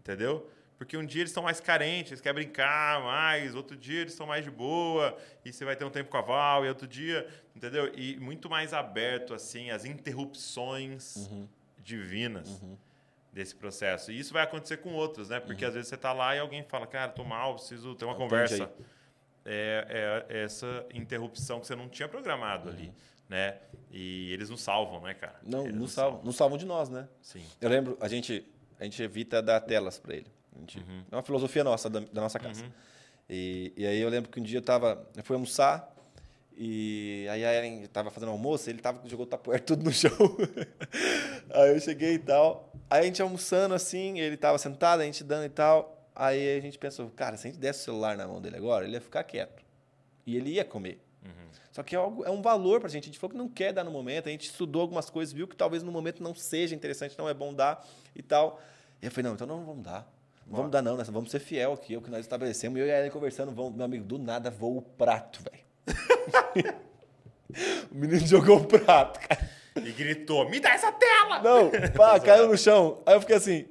entendeu? Porque um dia eles estão mais carentes, eles querem brincar mais, outro dia eles estão mais de boa, e você vai ter um tempo com a Val, e outro dia, entendeu? E muito mais aberto, assim, as interrupções divinas desse processo. E isso vai acontecer com outros, né? Porque às vezes você está lá e alguém fala, cara, tô mal, preciso ter uma conversa. aí. É, é essa interrupção que você não tinha programado ali, né? E eles nos salvam, né, cara? Não, Eles não nos salvam, não salvam de nós, né? Sim. Eu lembro, a gente, a gente evita dar telas para ele. Gente- É uma filosofia nossa, da, da nossa casa. E, e aí eu lembro que um dia eu tava, eu fui almoçar e aí a Ellen tava fazendo almoço, ele tava jogou o tapoer [laughs] tudo no chão. aí eu cheguei e tal. Aí a gente almoçando assim, ele tava sentado, a gente dando e tal. Aí a gente pensou, cara, se a gente desse o celular na mão dele agora, ele ia ficar quieto. E ele ia comer. Só que é, algo, é um valor pra gente. A gente falou que não quer dar no momento. A gente estudou algumas coisas, viu que talvez no momento não seja interessante, não é bom dar e tal. E eu falei, não, então não vamos dar. Não vamos dar, não, nós vamos ser fiel aqui, é o que nós estabelecemos. E eu e a Ellen conversando, vamos, meu amigo, do nada voa o prato, velho. [laughs] o menino jogou o prato, cara. E gritou, me dá essa tela! Não, [laughs] pá, caiu no chão. Aí eu fiquei assim,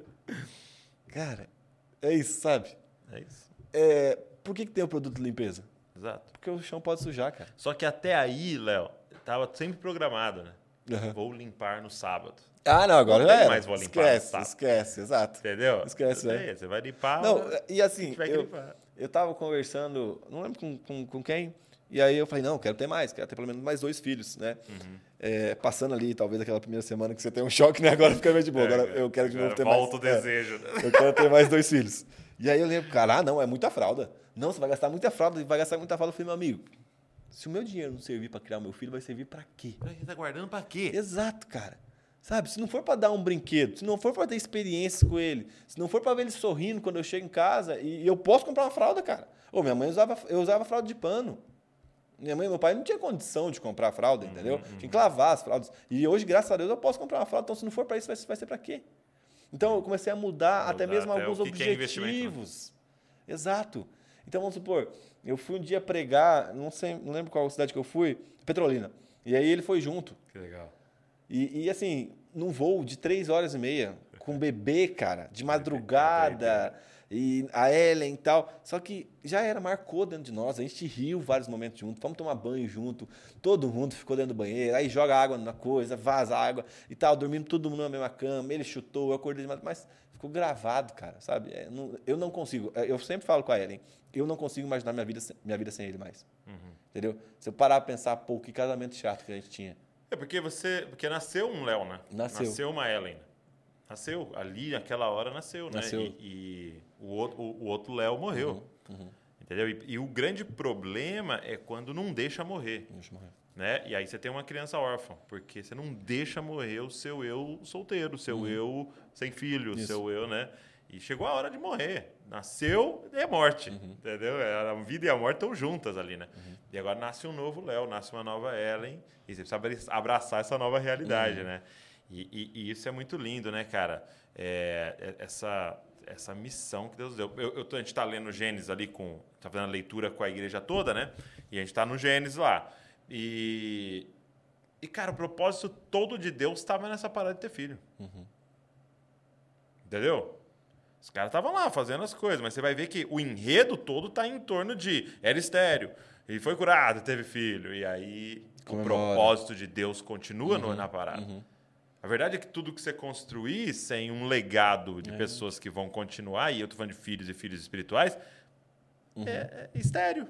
cara, é isso, sabe? É isso. É, por que, que tem o produto de limpeza? Exato. Porque o chão pode sujar, cara. Só que até aí, Léo, tava sempre programado, né? Aham. Vou limpar no sábado. Ah, não, agora Não já era. mais vou limpar, Esquece, tá? esquece, exato. Entendeu? Esquece, aí, né? Você vai limpar. Não, e assim, eu, limpar. eu tava conversando, não lembro com, com, com quem, e aí eu falei, não, quero ter mais, quero ter pelo menos mais dois filhos, né? Uhum. É, passando ali, talvez aquela primeira semana que você tem um choque, né? Agora fica meio de boa, agora eu quero de novo ter É, Volta o mais. é, desejo. né? eu quero ter mais dois filhos. E aí eu lembro, cara, ah, não, é muita fralda. Não, você vai gastar muita fralda, vai gastar muita fralda. Eu falei, meu amigo, se o meu dinheiro não servir para criar o meu filho, vai servir para quê? Você tá guardando pra quê? Exato, cara. Sabe, se não for para dar um brinquedo, se não for para ter experiências com ele, se não for para ver ele sorrindo quando eu chego em casa, e, e eu posso comprar uma fralda, cara. Ô, minha mãe usava, eu usava fralda de pano. Minha mãe e meu pai não tinha condição de comprar fralda, entendeu? Tinha que lavar as fraldas. E hoje, graças a Deus, eu posso comprar uma fralda. Então, se não for para isso, vai, vai ser para quê? Então, eu comecei a mudar Mudar até mesmo até alguns é né? objetivos. Exato. Então, vamos supor, eu fui um dia pregar, não sei, não lembro qual cidade que eu fui, Petrolina. E aí ele foi junto. Que legal. E, e, assim, num voo de três horas e meia, com um [laughs] bebê, cara, de madrugada, e a Ellen e tal. Só que já era, marcou dentro de nós, a gente riu vários momentos juntos, fomos tomar banho junto, todo mundo ficou dentro do banheiro, aí joga água na coisa, vaza água e tal, dormindo todo mundo na mesma cama, ele chutou, eu acordei de madrugada, mas ficou gravado, cara, sabe? É, não- eu não consigo, é, eu sempre falo com a Ellen, eu não consigo imaginar minha vida, sem- minha vida sem ele mais. Entendeu? Se eu parar pra pensar, pô, que casamento chato que a gente tinha. É porque você. Porque nasceu um Léo, né? Nasceu. uma Ellen. Nasceu. Ali, naquela hora, nasceu, né? Nasceu. E, e o outro, o, o outro Léo morreu. Uhum, Entendeu? E, e o grande problema é quando não deixa morrer. Deixa morrer. Né? E aí você tem uma criança órfã, porque você não deixa morrer o seu eu solteiro, o seu eu sem filho, o Uhum. Seu eu, né? E chegou a hora de morrer. Nasceu é morte, Uhum. entendeu? É, A vida e a morte estão juntas ali, né? E agora nasce um novo Léo, nasce uma nova Ellen, e você precisa abraçar essa nova Uhum. realidade, né? E, e- e isso é muito lindo, né, cara? É, é- essa, essa missão que Deus deu. Eu, eu tô- a gente está lendo Gênesis ali com. Está fazendo a leitura com a igreja toda, né? E a gente está no Gênesis lá. E, e, cara, o propósito todo de Deus estava nessa parada de ter filho. Entendeu? Os caras estavam lá fazendo as coisas, mas você vai ver que o enredo todo está em torno de era estéreo. E foi curado, teve filho. E aí Comemora. o propósito de Deus continua no- Uhum, na parada. uhum. A verdade é que tudo que você construir sem um legado É. de pessoas que vão continuar, e eu tô falando de filhos e filhos espirituais, Uhum. é, é estéreo.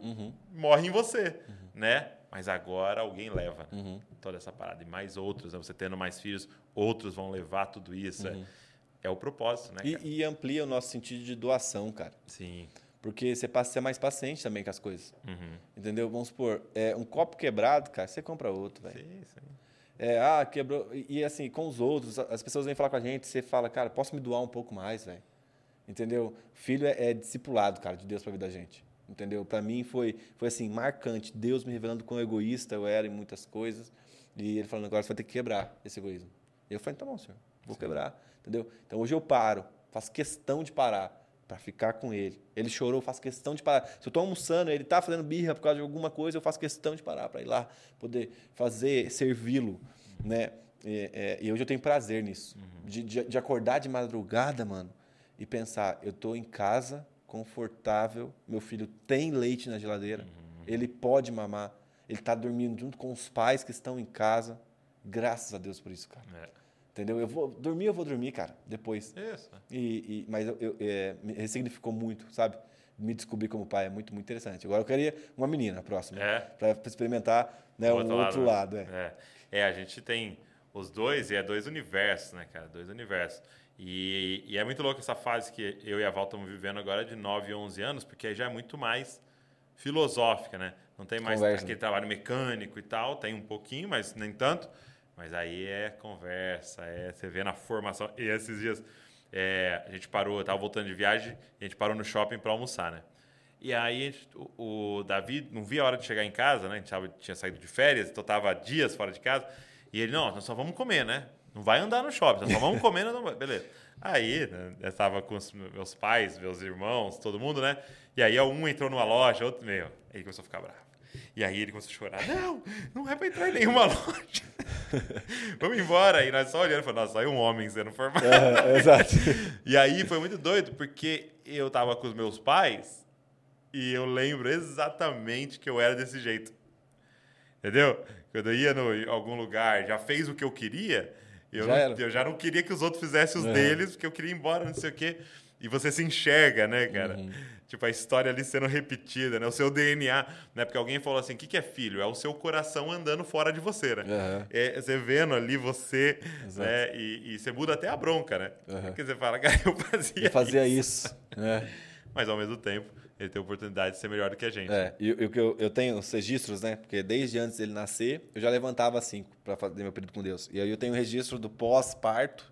Morre em você, né? Mas agora alguém leva Uhum. toda essa parada. E mais outros, né? Você tendo mais filhos, outros vão levar tudo isso. É, é o propósito, né? Uhum. E, e amplia o nosso sentido de doação, cara. Sim. Porque você passa a ser mais paciente também com as coisas. Uhum. Entendeu? Vamos supor, é, um copo quebrado, cara, você compra outro, velho. Sim, sim. É, ah, quebrou. E, assim, com os outros, as pessoas vêm falar com a gente, você fala, cara, posso me doar um pouco mais, velho. Entendeu? Filho é, é discipulado, cara, de Deus pra vida da gente. Entendeu? Pra mim foi, foi assim, marcante. Deus me revelando quão egoísta eu era em muitas coisas. E ele falando, agora você vai ter que quebrar esse egoísmo. E eu falei, tá bom, senhor, vou quebrar. Entendeu? Então hoje eu paro, faço questão de parar pra ficar com ele. Ele chorou, eu faço questão de parar. Se eu tô almoçando, ele tá fazendo birra por causa de alguma coisa, eu faço questão de parar pra ir lá, poder fazer, servi-lo, né? E, é, e hoje eu tenho prazer nisso. De, de, de acordar de madrugada, mano, e pensar, eu tô em casa, confortável, meu filho tem leite na geladeira, ele pode mamar, ele tá dormindo junto com os pais que estão em casa. Graças a Deus por isso, cara. É. Entendeu? Eu vou dormir, eu vou dormir, cara, depois. Isso. E, e- mas eu, eu- é, me ressignificou muito, sabe? Me descobrir como pai é muito, muito interessante. Agora eu queria uma menina próxima. É. Pra experimentar né, um outro lado. é. É. É, a gente tem os dois, e é dois universos, né, cara? Dois universos. E, e é muito louco essa fase que eu e a Val estamos vivendo agora de 9 e 11 anos, porque aí já é muito mais filosófica, né? Não tem mais Conversa. aquele trabalho mecânico e tal, tem um pouquinho, mas nem tanto. Mas aí é conversa, é você vê na formação. E esses dias é, a gente parou, eu tava voltando de viagem, a gente parou no shopping para almoçar, né? E aí gente- o, o Davi não via a hora de chegar em casa, né? A gente tava- tinha saído de férias, então tava dias fora de casa. E ele, não, nós só vamos comer, né? Não vai andar no shopping, nós só vamos comer, não. Beleza. Aí, né, eu estava com os meus pais, meus irmãos, todo mundo, né? E aí um entrou numa loja, outro, meu, aí começou a ficar bravo. E aí ele começou a chorar. Não, não é pra entrar em nenhuma [laughs] loja. Vamos embora. E nós só olhando, falando, nossa, saiu um homem sendo formado. É, exato. E aí foi muito doido, porque eu tava com os meus pais e eu lembro exatamente que eu era desse jeito. Entendeu? Quando eu ia no, em algum lugar, já fez o que eu queria, eu, Já não- eu já não queria que os outros fizessem os Uhum. deles, porque eu queria ir embora, não sei o quê. E você se enxerga, né, cara? Uhum. Tipo, a história ali sendo repetida, né? O seu DNA, né? Porque alguém falou assim, o que, que é filho? É o seu coração andando fora de você, né? Aham. É, você vendo ali você, Exato. né? E, e você muda até a bronca, né? Aham. Porque você fala, cara, eu fazia, Eu fazia isso. né? [laughs] Mas ao mesmo tempo, ele tem a oportunidade de ser melhor do que a gente. É, e o que eu, eu tenho os registros, né? Porque desde antes dele nascer, eu já levantava assim para fazer meu período com Deus. E aí eu tenho um registro do pós-parto,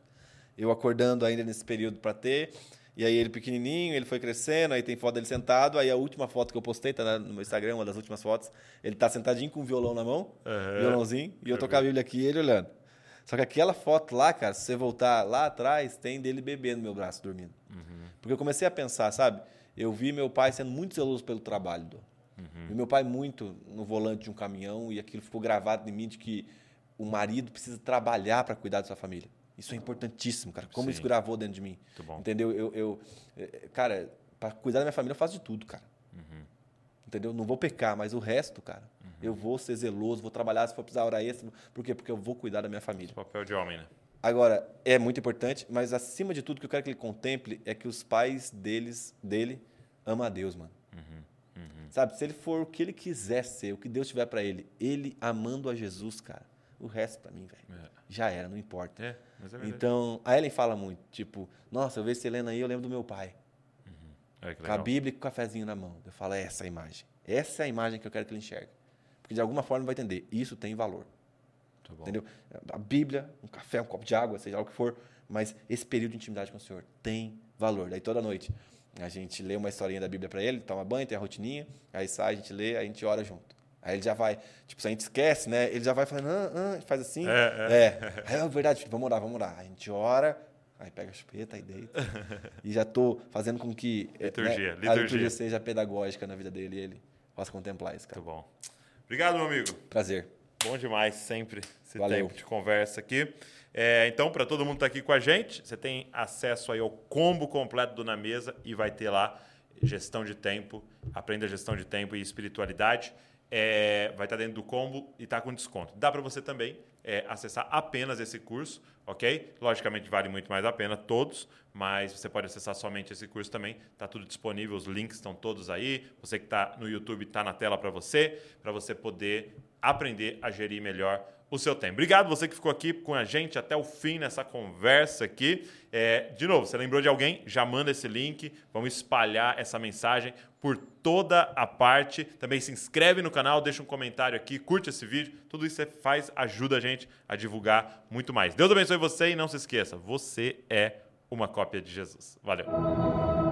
eu acordando ainda nesse período para ter. E aí ele pequenininho, ele foi crescendo, aí tem foto dele sentado. Aí a última foto que eu postei, tá no meu Instagram, uma das últimas fotos, ele tá sentadinho com um violão na mão, Aham. violãozinho, e eu tô com a. Bíblia aqui e ele olhando. Só que aquela foto lá, cara, se você voltar lá atrás, tem dele bebendo no meu braço, dormindo. Porque eu comecei a pensar, sabe? Eu vi meu pai sendo muito zeloso pelo trabalho. Do. E meu pai muito no volante de um caminhão e aquilo ficou gravado em mim de que o marido precisa trabalhar para cuidar da sua família. Isso é importantíssimo, cara. Como Sim. isso gravou dentro de mim. Entendeu? Eu, eu eh, cara, para cuidar da minha família eu faço de tudo, cara. Uhum. Entendeu? Não vou pecar, mas o resto, cara, eu vou ser zeloso, vou trabalhar se for precisar hora extra. Por quê? Porque eu vou cuidar da minha família. Papel de homem, né? Agora, é muito importante, mas acima de tudo, o que eu quero que ele contemple é que os pais deles, dele amam a Deus, mano. Sabe? Se ele for o que ele quiser ser, o que Deus tiver pra ele, ele amando a Jesus, cara, o resto pra mim, velho, É. já era, não importa. É, é. Então, a Ellen fala muito, tipo, nossa, eu vejo essa Helena aí, eu lembro do meu pai, Olha que com a. Bíblia e com o cafezinho na mão. Eu falo, é essa a imagem. Essa é a imagem que eu quero que ele enxergue. Porque de alguma forma ele vai entender, isso tem valor. Bom. Entendeu? A Bíblia, um café, um copo de água, seja lá o que for, mas esse período de intimidade com o Senhor tem valor. Daí toda noite a gente lê uma historinha da Bíblia para ele, toma banho, tem a rotininha, aí sai, a gente lê, aí a gente ora junto. Aí ele já vai, tipo, se a gente esquece, né? Ele já vai falando, ah, ah, faz assim. É, é. Aí, é verdade, filho, vamos orar, vamos orar. Aí a gente ora, aí pega a chupeta, aí deita. e já tô fazendo com que eh, Liturgia, né, a liturgia. liturgia seja pedagógica na vida dele e ele possa contemplar isso, cara. Muito bom. Obrigado, meu amigo. Prazer. Bom demais sempre esse Valeu. tempo de conversa aqui. É, então, para todo mundo que está aqui com a gente, você tem acesso aí ao combo completo do Na Mesa e vai ter lá gestão de tempo, aprenda gestão de tempo e espiritualidade. É, vai estar dentro do combo e está com desconto. Dá para você também é, acessar apenas esse curso, ok? Logicamente vale muito mais a pena todos, mas você pode acessar somente esse curso também. Está tudo disponível, os links estão todos aí. Você que está no YouTube está na tela para você, para você poder aprender a gerir melhor o seu tempo. Obrigado você que ficou aqui com a gente até o fim nessa conversa aqui. É, de novo, você lembrou de alguém? Já manda esse link. Vamos espalhar essa mensagem por toda a parte. Também se inscreve no canal, deixa um comentário aqui, curte esse vídeo. Tudo isso você faz ajuda a gente a divulgar muito mais. Deus abençoe você e não se esqueça, você é uma cópia de Jesus. Valeu.